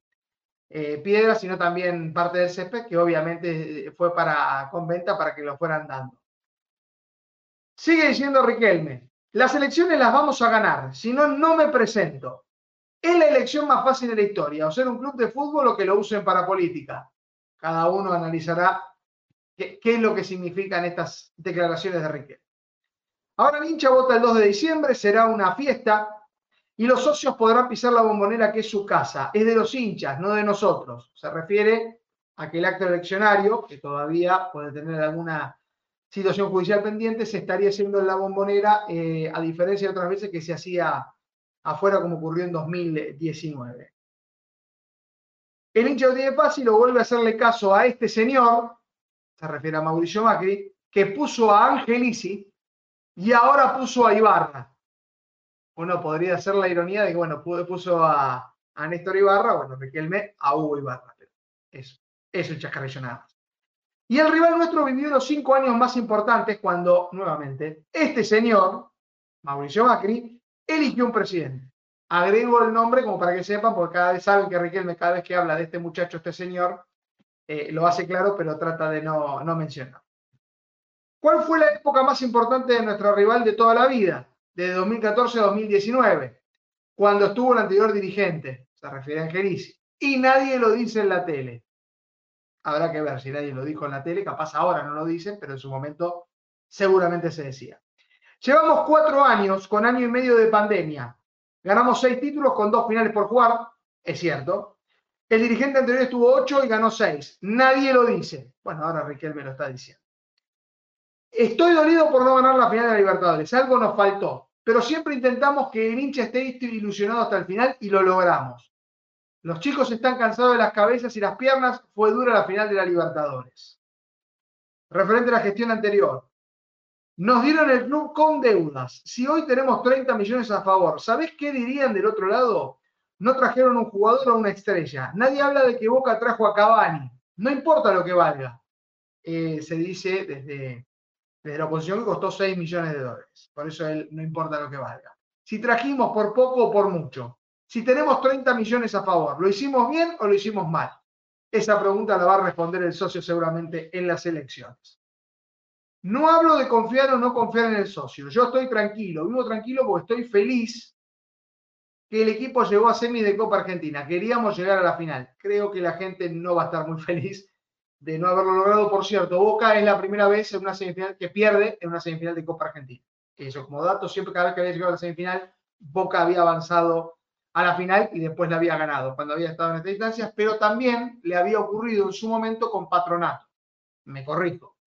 B: eh, piedras, sino también parte del césped, que obviamente fue para, con venta para que lo fueran dando. Sigue diciendo Riquelme, las elecciones las vamos a ganar, si no, no me presento. Es la elección más fácil de la historia, o ser un club de fútbol o que lo usen para política. Cada uno analizará qué, es lo que significan estas declaraciones de Riquelme. Ahora el hincha vota el 2 de diciembre, será una fiesta y los socios podrán pisar la bombonera que es su casa. Es de los hinchas, no de nosotros. Se refiere a que el acto eleccionario, que todavía puede tener alguna situación judicial pendiente, se estaría haciendo en la bombonera, eh, a diferencia de otras veces que se hacía afuera como ocurrió en 2019. El hincha de fácil lo vuelve a hacerle caso a este señor, se refiere a Mauricio Macri, que puso a Angelici y ahora puso a Ibarra. Uno podría hacer la ironía de que, bueno, puso a, a Néstor Ibarra, bueno, Riquelme a Hugo Ibarra. Pero eso es chascarrillo nada más. Y el rival nuestro vivió los cinco años más importantes cuando, nuevamente, este señor, Mauricio Macri, eligió un presidente. Agrego el nombre como para que sepan, porque cada vez saben que Riquelme, cada vez que habla de este muchacho, este señor, eh, lo hace claro, pero trata de no, no mencionar. ¿Cuál fue la época más importante de nuestro rival de toda la vida? De 2014 a 2019, cuando estuvo el anterior dirigente, se refiere a Angelici. Y nadie lo dice en la tele. Habrá que ver si nadie lo dijo en la tele, capaz ahora no lo dicen, pero en su momento seguramente se decía. Llevamos cuatro años con año y medio de pandemia. Ganamos seis títulos con dos finales por jugar, es cierto. El dirigente anterior estuvo ocho y ganó seis. Nadie lo dice. Bueno, ahora Riquelme lo está diciendo. Estoy dolido por no ganar la final de la Libertadores. Algo nos faltó. Pero siempre intentamos que el hincha esté ilusionado hasta el final y lo logramos. Los chicos están cansados de las cabezas y las piernas. Fue dura la final de la Libertadores. Referente a la gestión anterior. Nos dieron el club con deudas. Si hoy tenemos 30 millones a favor, ¿sabés qué dirían del otro lado? No trajeron un jugador o una estrella. Nadie habla de que Boca trajo a Cavani. No importa lo que valga. Eh, se dice desde, desde la oposición que costó 6 millones de dólares. Por eso él no importa lo que valga. Si trajimos por poco o por mucho. Si tenemos 30 millones a favor, ¿lo hicimos bien o lo hicimos mal? Esa pregunta la va a responder el socio seguramente en las elecciones. No hablo de confiar o no confiar en el socio. Yo estoy tranquilo, vivo tranquilo porque estoy feliz que el equipo llegó a semi de Copa Argentina. Queríamos llegar a la final. Creo que la gente no va a estar muy feliz de no haberlo logrado. Por cierto, Boca es la primera vez en una semifinal que pierde en una semifinal de Copa Argentina. Eso como dato, siempre cada vez que había llegado a la semifinal, Boca había avanzado a la final y después la había ganado cuando había estado en estas instancias, pero también le había ocurrido en su momento con Patronato. Me corrijo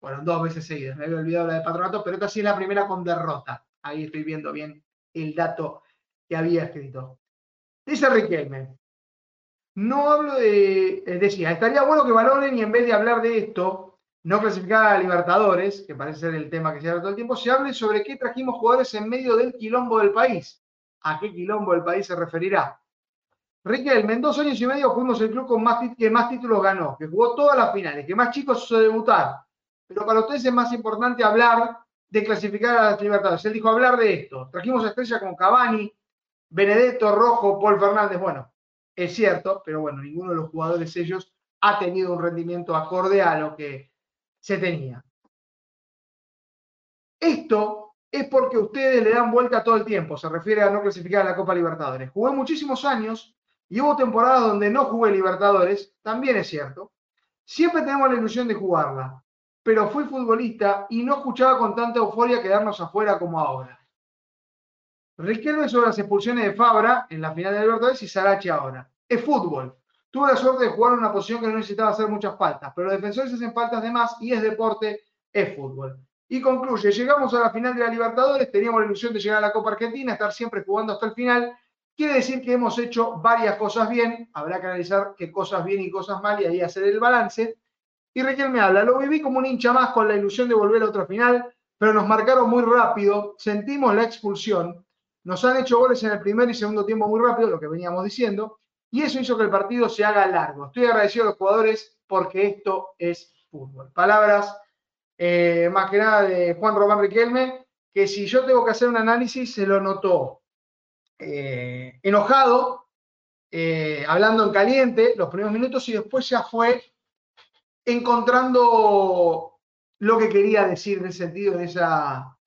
B: bueno, dos veces seguidas, me había olvidado la de patronato, pero esta sí es la primera con derrota. Ahí estoy viendo bien el dato que había escrito. Dice Riquelme, no hablo de, decía, estaría bueno que valoren y en vez de hablar de esto, no clasificar a Libertadores, que parece ser el tema que se habla todo el tiempo, se hable sobre qué trajimos jugadores en medio del quilombo del país. ¿A qué quilombo del país se referirá? Riquelme, en dos años y medio fuimos el club con más, que más títulos ganó, que jugó todas las finales, que más chicos se debutar, pero para ustedes es más importante hablar de clasificar a las Libertadores. Él dijo hablar de esto. Trajimos a estrellas como Cavani, Benedetto, Rojo, Paul Fernández. Bueno, es cierto, pero bueno, ninguno de los jugadores ellos ha tenido un rendimiento acorde a lo que se tenía. Esto es porque ustedes le dan vuelta todo el tiempo, se refiere a no clasificar a la Copa Libertadores. Jugué muchísimos años y hubo temporadas donde no jugué Libertadores, también es cierto. Siempre tenemos la ilusión de jugarla pero fui futbolista y no escuchaba con tanta euforia quedarnos afuera como ahora. Riquelme sobre las expulsiones de Fabra en la final de Libertadores y Sarachi ahora. Es fútbol. Tuve la suerte de jugar en una posición que no necesitaba hacer muchas faltas, pero los defensores hacen faltas de más y es deporte, es fútbol. Y concluye, llegamos a la final de la Libertadores, teníamos la ilusión de llegar a la Copa Argentina, estar siempre jugando hasta el final. Quiere decir que hemos hecho varias cosas bien, habrá que analizar qué cosas bien y cosas mal y ahí hacer el balance. Y me habla, lo viví como un hincha más con la ilusión de volver a otra final, pero nos marcaron muy rápido, sentimos la expulsión, nos han hecho goles en el primer y segundo tiempo muy rápido, lo que veníamos diciendo, y eso hizo que el partido se haga largo. Estoy agradecido a los jugadores porque esto es fútbol. Palabras eh, más que nada de Juan Román Riquelme, que si yo tengo que hacer un análisis, se lo notó eh, enojado, eh, hablando en caliente los primeros minutos y después ya fue encontrando lo que quería decir en ese sentido en esa,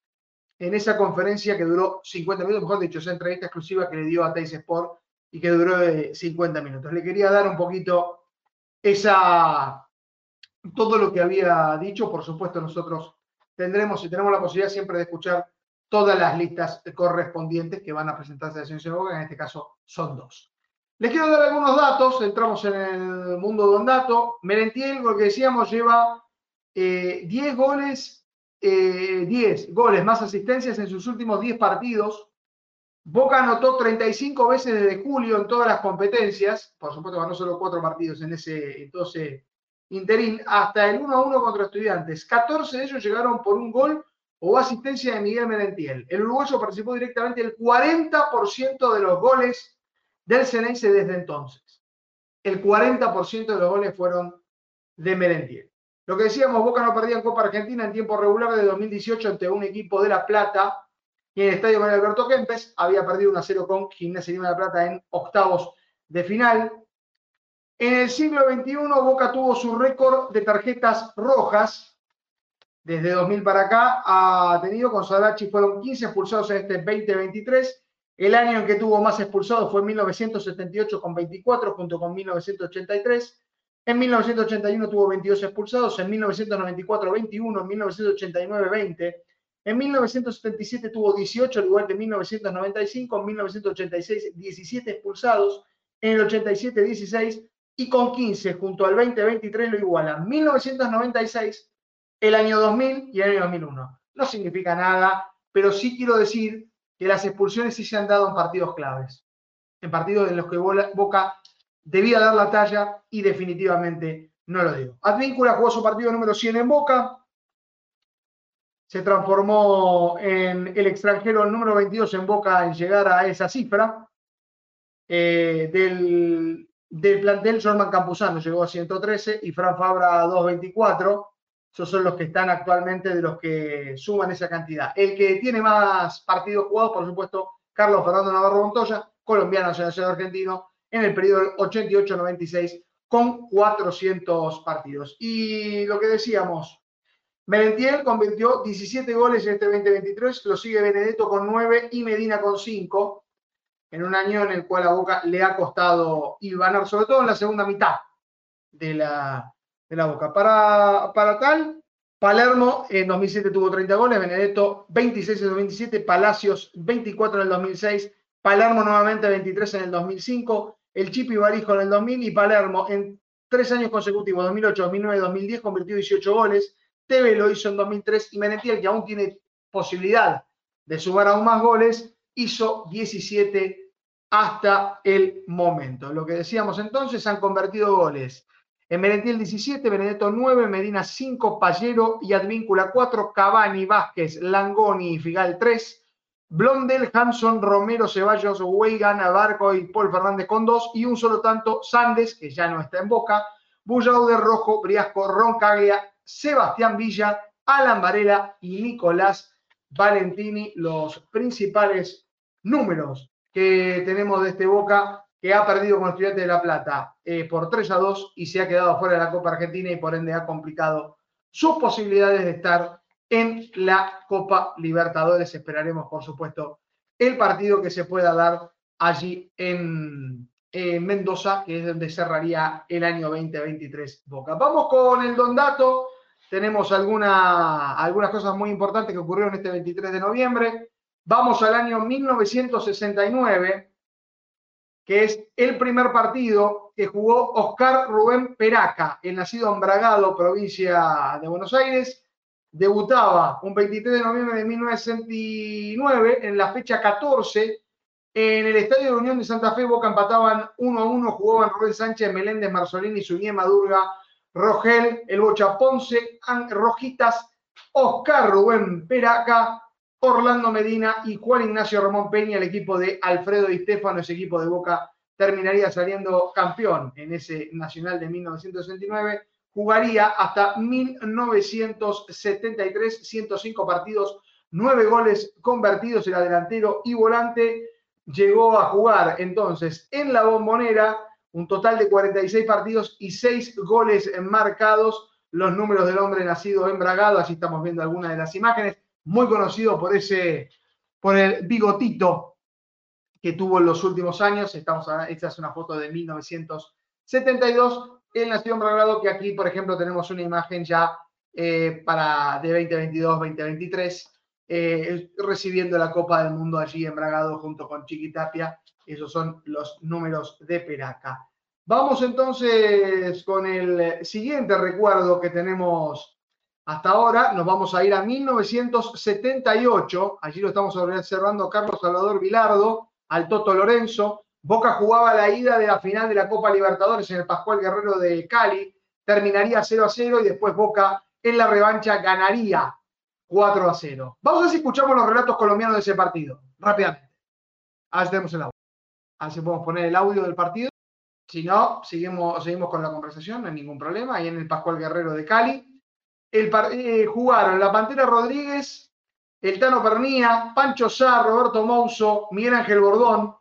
B: en esa conferencia que duró 50 minutos, mejor dicho, esa entrevista exclusiva que le dio a Teis Sport y que duró 50 minutos. Le quería dar un poquito esa, todo lo que había dicho. Por supuesto, nosotros tendremos y tenemos la posibilidad siempre de escuchar todas las listas correspondientes que van a presentarse a la Ciencia Boca, en este caso son dos. Les quiero dar algunos datos, entramos en el mundo de un dato. Merentiel, lo que decíamos, lleva 10 eh, goles, 10 eh, goles más asistencias en sus últimos 10 partidos. Boca anotó 35 veces desde julio en todas las competencias. Por supuesto, ganó solo 4 partidos en ese entonces interín, hasta el 1 a 1 contra estudiantes. 14 de ellos llegaron por un gol o asistencia de Miguel Merentiel. El uruguayo participó directamente el 40% de los goles del Ceneice desde entonces. El 40% de los goles fueron de Merentiel. Lo que decíamos, Boca no perdía en Copa Argentina en tiempo regular de 2018 ante un equipo de La Plata y en el estadio con Alberto Kempes había perdido 1 0 con Gimnasia de La Plata en octavos de final. En el siglo XXI, Boca tuvo su récord de tarjetas rojas. Desde 2000 para acá ha tenido con Sadachi, fueron 15 expulsados en este 2023 el año en que tuvo más expulsados fue 1978 con 24 junto con 1983. En 1981 tuvo 22 expulsados, en 1994 21, en 1989 20, en 1977 tuvo 18, al igual que en 1995, en 1986 17 expulsados, en el 87 16 y con 15 junto al 2023 lo iguala. 1996, el año 2000 y el año 2001. No significa nada, pero sí quiero decir que las expulsiones sí se han dado en partidos claves, en partidos en los que Boca debía dar la talla y definitivamente no lo dio. Advíncula jugó su partido número 100 en Boca, se transformó en el extranjero número 22 en Boca en llegar a esa cifra. Eh, del, del plantel, Jorman Campuzano llegó a 113 y Fran Fabra a 224. Esos son los que están actualmente de los que suman esa cantidad. El que tiene más partidos jugados, por supuesto, Carlos Fernando Navarro Montoya, colombiano, nacional argentino, en el periodo 88-96 con 400 partidos. Y lo que decíamos, Merentiel convirtió 17 goles en este 2023, lo sigue Benedetto con 9 y Medina con 5, en un año en el cual a Boca le ha costado ganar, sobre todo en la segunda mitad de la, de la Boca. Para, para tal, Palermo en 2007 tuvo 30 goles, Benedetto 26 en 2027, Palacios 24 en el 2006, Palermo nuevamente 23 en el 2005, el Chipi Barijo en el 2000 y Palermo en tres años consecutivos, 2008, 2009, 2010, convirtió 18 goles. Teve lo hizo en 2003 y Menetiel, que aún tiene posibilidad de sumar aún más goles, hizo 17 hasta el momento. Lo que decíamos entonces, han convertido goles. En Merentiel 17, Benedetto 9, Medina 5, Pallero y Advíncula 4, Cavani, Vázquez, Langoni y Figal 3, Blondel, Hanson, Romero, Ceballos, Weigan, Abarco y Paul Fernández con dos. Y un solo tanto Sandes, que ya no está en boca, de Rojo, Briasco, Roncaglia, Sebastián Villa, Alan Varela y Nicolás Valentini, los principales números que tenemos de este Boca que ha perdido con Estudiantes de La Plata eh, por 3 a 2 y se ha quedado fuera de la Copa Argentina y por ende ha complicado sus posibilidades de estar en la Copa Libertadores. Esperaremos, por supuesto, el partido que se pueda dar allí en, Mendoza, que es donde cerraría el año 2023 Boca. Vamos con el Don Dato. Tenemos alguna, algunas cosas muy importantes que ocurrieron este 23 de noviembre. Vamos al año 1969, que es el primer partido que jugó Oscar Rubén Peraca, el nacido en Bragado, provincia de Buenos Aires, debutaba un 23 de noviembre de 1969 en la fecha 14 en el Estadio de Unión de Santa Fe. Boca empataban 1 a 1, jugaban Rubén Sánchez, Meléndez, Marzolini, Suñé, Madurga, Rogel, El Bocha Ponce, Rojitas, Oscar Rubén Peraca, Orlando Medina y Juan Ignacio Ramón Peña, el equipo de Alfredo Di Stefano, ese equipo de Boca terminaría saliendo campeón en ese Nacional de 1969 jugaría hasta 1973, 105 partidos, 9 goles convertidos, el delantero y volante. Llegó a jugar entonces en la bombonera un total de 46 partidos y 6 goles marcados. Los números del hombre nacido en Bragado, así estamos viendo algunas de las imágenes, muy conocido por ese, por el bigotito que tuvo en los últimos años. Estamos, esta es una foto de 1972 el Nación Bragado, que aquí, por ejemplo, tenemos una imagen ya eh, para de 2022-2023, eh, recibiendo la Copa del Mundo allí en Bragado junto con Chiquitapia. Esos son los números de Peraca. Vamos entonces con el siguiente recuerdo que tenemos hasta ahora. Nos vamos a ir a 1978. Allí lo estamos observando Carlos Salvador Vilardo, al Toto Lorenzo, Boca jugaba la ida de la final de la Copa Libertadores en el Pascual Guerrero de Cali, terminaría 0 a 0 y después Boca en la revancha ganaría 4 a 0. Vamos a ver si escuchamos los relatos colombianos de ese partido, rápidamente. A ver si tenemos el audio. A ver si podemos poner el audio del partido. Si no, seguimos, seguimos con la conversación, no hay ningún problema. Ahí en el Pascual Guerrero de Cali. El, eh, jugaron la Pantera Rodríguez, el Tano Pernía, Pancho Sá, Roberto Mouso, Miguel Ángel Bordón,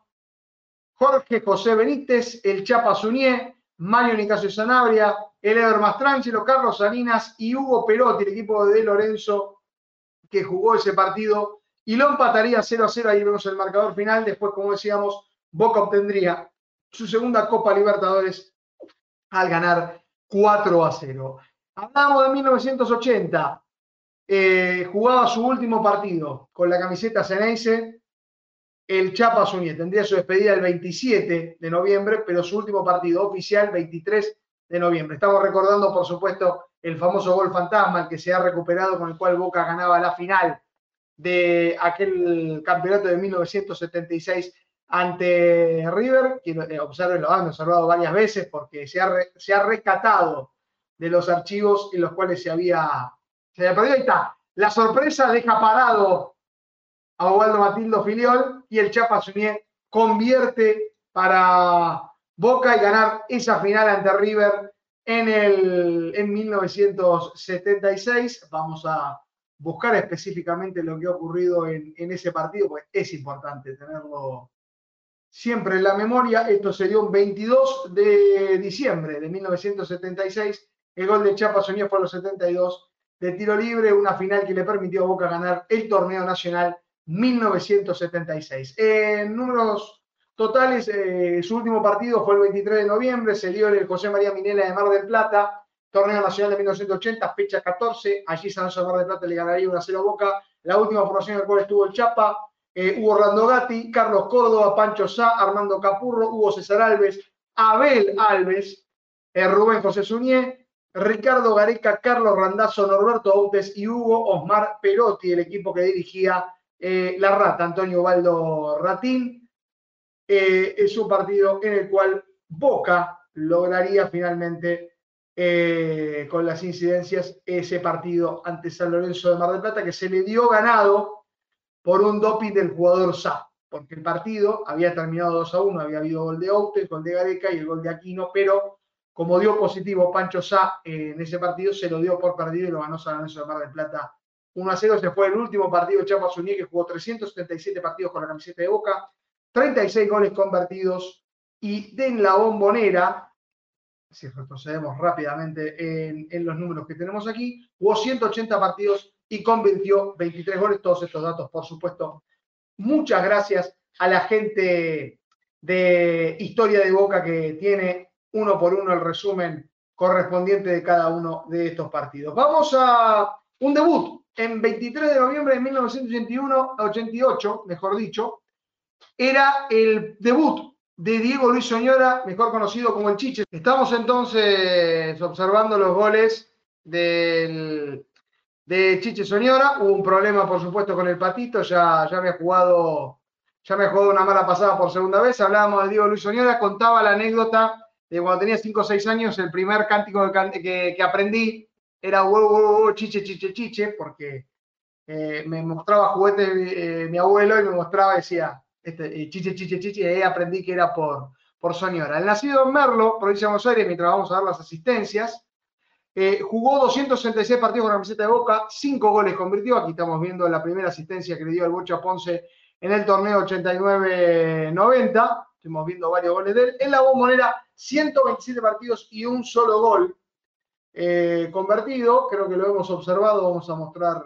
B: Jorge José Benítez, el Chapa Suñé, Mario Nicasio Sanabria, el Ever Mastrangelo, Carlos Salinas y Hugo Perotti, el equipo de Lorenzo que jugó ese partido y lo empataría 0 a 0. Ahí vemos el marcador final. Después, como decíamos, Boca obtendría su segunda Copa Libertadores al ganar 4 a 0. Hablamos de 1980. Eh, jugaba su último partido con la camiseta Ceneice el Chapa Suñé. Tendría su despedida el 27 de noviembre, pero su último partido oficial 23 de noviembre. Estamos recordando, por supuesto, el famoso gol fantasma, el que se ha recuperado, con el cual Boca ganaba la final de aquel campeonato de 1976 ante River, que eh, observen, lo han observado varias veces porque se ha, se ha rescatado de los archivos en los cuales se había, se había perdido. Ahí está. La sorpresa deja parado a Osvaldo Matildo Filiol y el Chapa Suñé convierte para Boca y ganar esa final ante River en, el, en 1976. Vamos a buscar específicamente lo que ha ocurrido en, ese partido, pues es importante tenerlo siempre en la memoria. Esto se dio un 22 de diciembre de 1976. El gol de Chapa Soñé fue a los 72 de tiro libre, una final que le permitió a Boca ganar el torneo nacional 1976. En números totales, eh, su último partido fue el 23 de noviembre, se dio en el José María Minela de Mar del Plata, torneo nacional de 1980, fecha 14, allí San José Mar del Plata le ganaría una 0 Boca, la última formación en la cual estuvo el Chapa, eh, Hugo Orlando Gatti, Carlos Córdoba, Pancho Sá, Armando Capurro, Hugo César Alves, Abel Alves, eh, Rubén José Suñé, Ricardo Gareca, Carlos Randazzo, Norberto Autes y Hugo Osmar Perotti, el equipo que dirigía eh, la rata, Antonio Baldo Ratín, eh, es un partido en el cual Boca lograría finalmente eh, con las incidencias ese partido ante San Lorenzo de Mar del Plata que se le dio ganado por un doping del jugador Sá, porque el partido había terminado 2 a 1, había habido gol de Outes, gol de Gareca y el gol de Aquino, pero como dio positivo Pancho Sá en ese partido, se lo dio por perdido y lo ganó San Lorenzo de Mar del Plata 1 a 0 se fue el último partido de Chiapas Uní, que jugó 377 partidos con la camiseta de Boca, 36 goles convertidos y de en la bombonera, si retrocedemos rápidamente en, en, los números que tenemos aquí, jugó 180 partidos y convirtió 23 goles. Todos estos datos, por supuesto. Muchas gracias a la gente de Historia de Boca que tiene uno por uno el resumen correspondiente de cada uno de estos partidos. Vamos a un debut en 23 de noviembre de 1981, 88, mejor dicho, era el debut de Diego Luis Soñora, mejor conocido como el Chiche. Estamos entonces observando los goles del, de Chiche Soñora. Hubo un problema, por supuesto, con el patito. Ya, ya me ha jugado, ya me ha una mala pasada por segunda vez. Hablábamos de Diego Luis Soñora, contaba la anécdota de cuando tenía 5 o 6 años, el primer cántico que, que aprendí era huevo, huevo, huevo, chiche, chiche, chiche, porque eh, me mostraba juguetes eh, mi abuelo y me mostraba, decía, este, eh, chiche, chiche, chiche, y ahí aprendí que era por, por Soñora. El nacido en Merlo, provincia de Buenos Aires, mientras vamos a dar las asistencias, jugó 266 partidos con la camiseta de Boca, 5 goles convirtió. Aquí estamos viendo la primera asistencia que le dio el Bocha Ponce en el torneo 89-90. Estamos viendo varios goles de él. En la bombonera, 127 partidos y un solo gol eh, convertido. Creo que lo hemos observado. Vamos a mostrar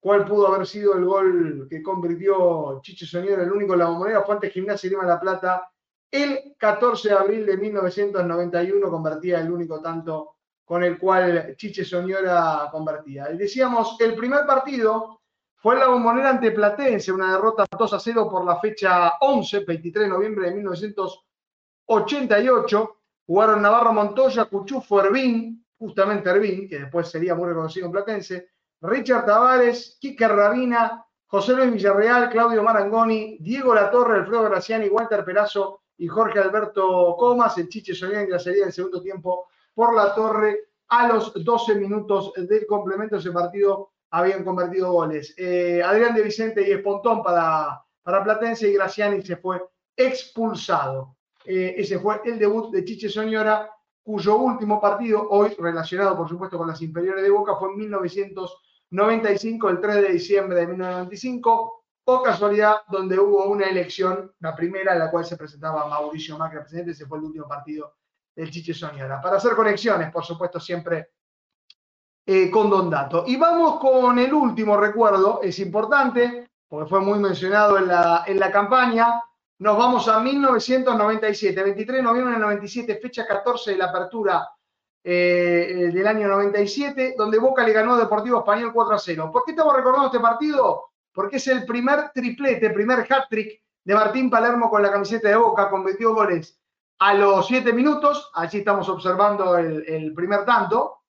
B: cuál pudo haber sido el gol que convirtió Chiche Soñora, el único en la bombonera. Fue ante Gimnasia Lima La Plata. El 14 de abril de 1991 convertía el único tanto con el cual Chiche Soñora convertía. Y decíamos, el primer partido fue en la bombonera ante Platense, una derrota 2 a 0 por la fecha 11, 23 de noviembre de 1988. Jugaron Navarro Montoya, Cuchufo, Hervín, justamente Ervin, que después sería muy reconocido en Platense, Richard Tavares, Quique Rabina, José Luis Villarreal, Claudio Marangoni, Diego Latorre, Alfredo Graciani, Walter Perazo y Jorge Alberto Comas, el Chiche Solía en serie del segundo tiempo por la torre. A los 12 minutos del complemento ese partido habían convertido goles. Eh, Adrián de Vicente y Espontón para, para Platense y Graciani se fue expulsado. Eh, ese fue el debut de Chiche Soñora cuyo último partido, hoy relacionado por supuesto con las inferiores de Boca, fue en 1995, el 3 de diciembre de 1995, o casualidad, donde hubo una elección, la primera en la cual se presentaba Mauricio Macri, presidente, ese fue el último partido del Chiche Soñora. Para hacer conexiones, por supuesto, siempre eh, con Don Dato. Y vamos con el último recuerdo, es importante, porque fue muy mencionado en la, en la campaña, nos vamos a 1997, 23 de noviembre del 97, fecha 14 de la apertura eh, del año 97, donde Boca le ganó a Deportivo Español 4 a 0. ¿Por qué estamos recordando este partido? Porque es el primer triplete, primer hat-trick de Martín Palermo con la camiseta de Boca, convirtió goles a los 7 minutos, allí estamos observando el, primer tanto,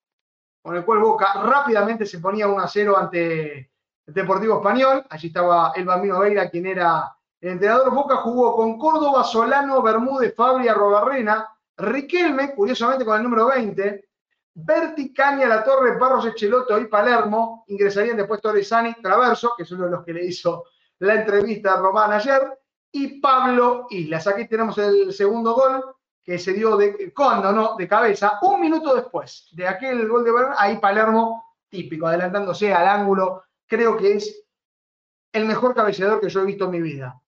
B: con el cual Boca rápidamente se ponía 1 a 0 ante Deportivo Español, allí estaba el Bambino Veira, quien era el entrenador. Boca jugó con Córdoba, Solano, Bermúdez, Fabria, Robarrena, Riquelme, curiosamente con el número 20, Berti, Caña, La Torre, Barros, Echeloto y Palermo, ingresarían después Torresani, Traverso, que es uno de los que le hizo la entrevista a Román ayer, y Pablo Islas. Aquí tenemos el segundo gol que se dio de condo, ¿no? De cabeza, un minuto después de aquel gol de Bermúdez, ahí Palermo, típico, adelantándose al ángulo, creo que es el mejor cabeceador que yo he visto en mi vida.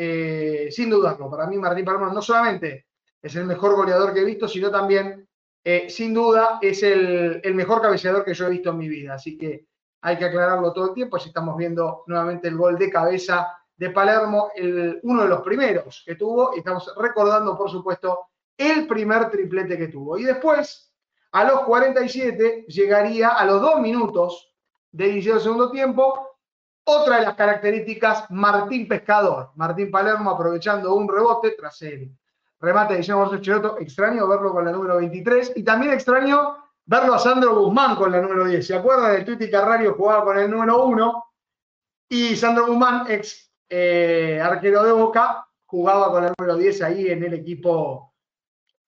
B: Eh, sin dudarlo, para mí Martín Palermo no solamente es el mejor goleador que he visto, sino también, eh, sin duda, es el, mejor cabeceador que yo he visto en mi vida. Así que hay que aclararlo todo el tiempo. Así estamos viendo nuevamente el gol de cabeza de Palermo, uno de los primeros que tuvo, y estamos recordando, por supuesto, el primer triplete que tuvo. Y después, a los 47, llegaría a los dos minutos de inicio del segundo tiempo, otra de las características, Martín Pescador. Martín Palermo aprovechando un rebote tras él remate de Guillermo Chiroto, extraño verlo con la número 23 y también extraño verlo a Sandro Guzmán con la número 10. ¿Se acuerdan del Tuti Carrario jugaba con el número 1? Y Sandro Guzmán, ex eh, arquero de Boca, jugaba con el número 10 ahí en el equipo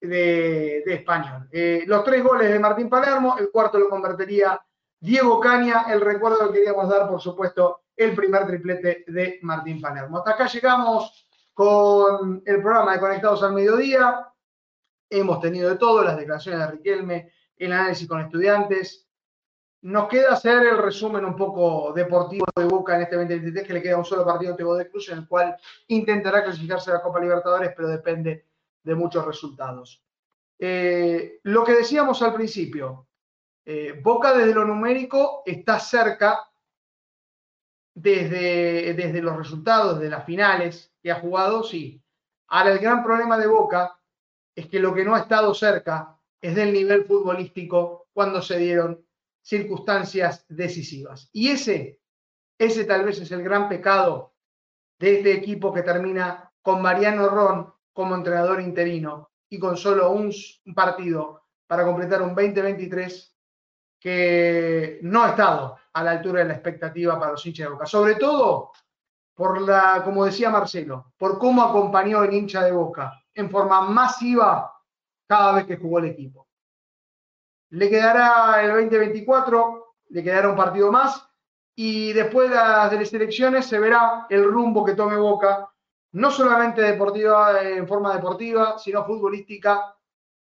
B: de, Español. Eh, los tres goles de Martín Palermo, el cuarto lo convertiría Diego Caña, el recuerdo que queríamos dar, por supuesto, el primer triplete de Martín Palermo. Hasta acá llegamos con el programa de Conectados al Mediodía. Hemos tenido de todo, las declaraciones de Riquelme, el análisis con estudiantes. Nos queda hacer el resumen un poco deportivo de Boca en este 2023, que le queda un solo partido ante de Cruz, en el cual intentará clasificarse a la Copa Libertadores, pero depende de muchos resultados. Eh, lo que decíamos al principio, eh, Boca desde lo numérico está cerca desde, desde los resultados de las finales que ha jugado, sí. Ahora, el gran problema de Boca es que lo que no ha estado cerca es del nivel futbolístico cuando se dieron circunstancias decisivas. Y ese, ese tal vez es el gran pecado de este equipo que termina con Mariano Ron como entrenador interino y con solo un partido para completar un 2023 que no ha estado a la altura de la expectativa para los hinchas de Boca. Sobre todo por la, como decía Marcelo, por cómo acompañó el hincha de Boca en forma masiva cada vez que jugó el equipo. Le quedará el 2024, le quedará un partido más y después de las elecciones se verá el rumbo que tome Boca, no solamente deportiva en forma deportiva, sino futbolística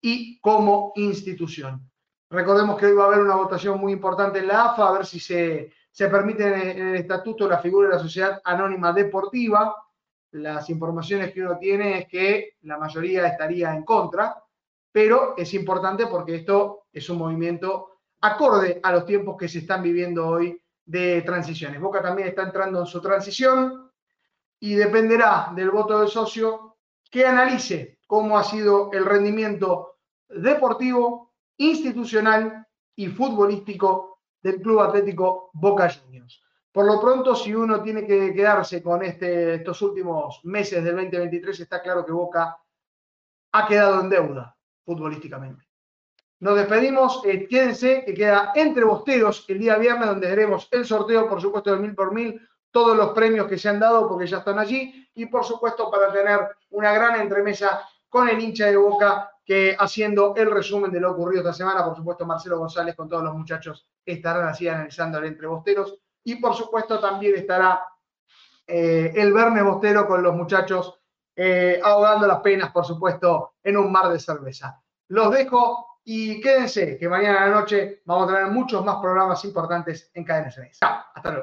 B: y como institución. Recordemos que hoy va a haber una votación muy importante en la AFA, a ver si se, se permite en el estatuto la figura de la sociedad anónima deportiva. Las informaciones que uno tiene es que la mayoría estaría en contra, pero es importante porque esto es un movimiento acorde a los tiempos que se están viviendo hoy de transiciones. Boca también está entrando en su transición y dependerá del voto del socio que analice cómo ha sido el rendimiento deportivo institucional y futbolístico del Club Atlético Boca Juniors. Por lo pronto, si uno tiene que quedarse con este, estos últimos meses del 2023, está claro que Boca ha quedado en deuda futbolísticamente. Nos despedimos, eh, quédense que queda entre bosteros el día viernes donde haremos el sorteo, por supuesto, del mil por mil, todos los premios que se han dado porque ya están allí y por supuesto para tener una gran entremesa con el hincha de Boca que haciendo el resumen de lo ocurrido esta semana, por supuesto Marcelo González con todos los muchachos estarán así analizando el entre bosteros y por supuesto también estará eh, el Verne Bostero con los muchachos eh, ahogando las penas, por supuesto, en un mar de cerveza. Los dejo y quédense, que mañana a la noche vamos a tener muchos más programas importantes en Cadena Hasta luego.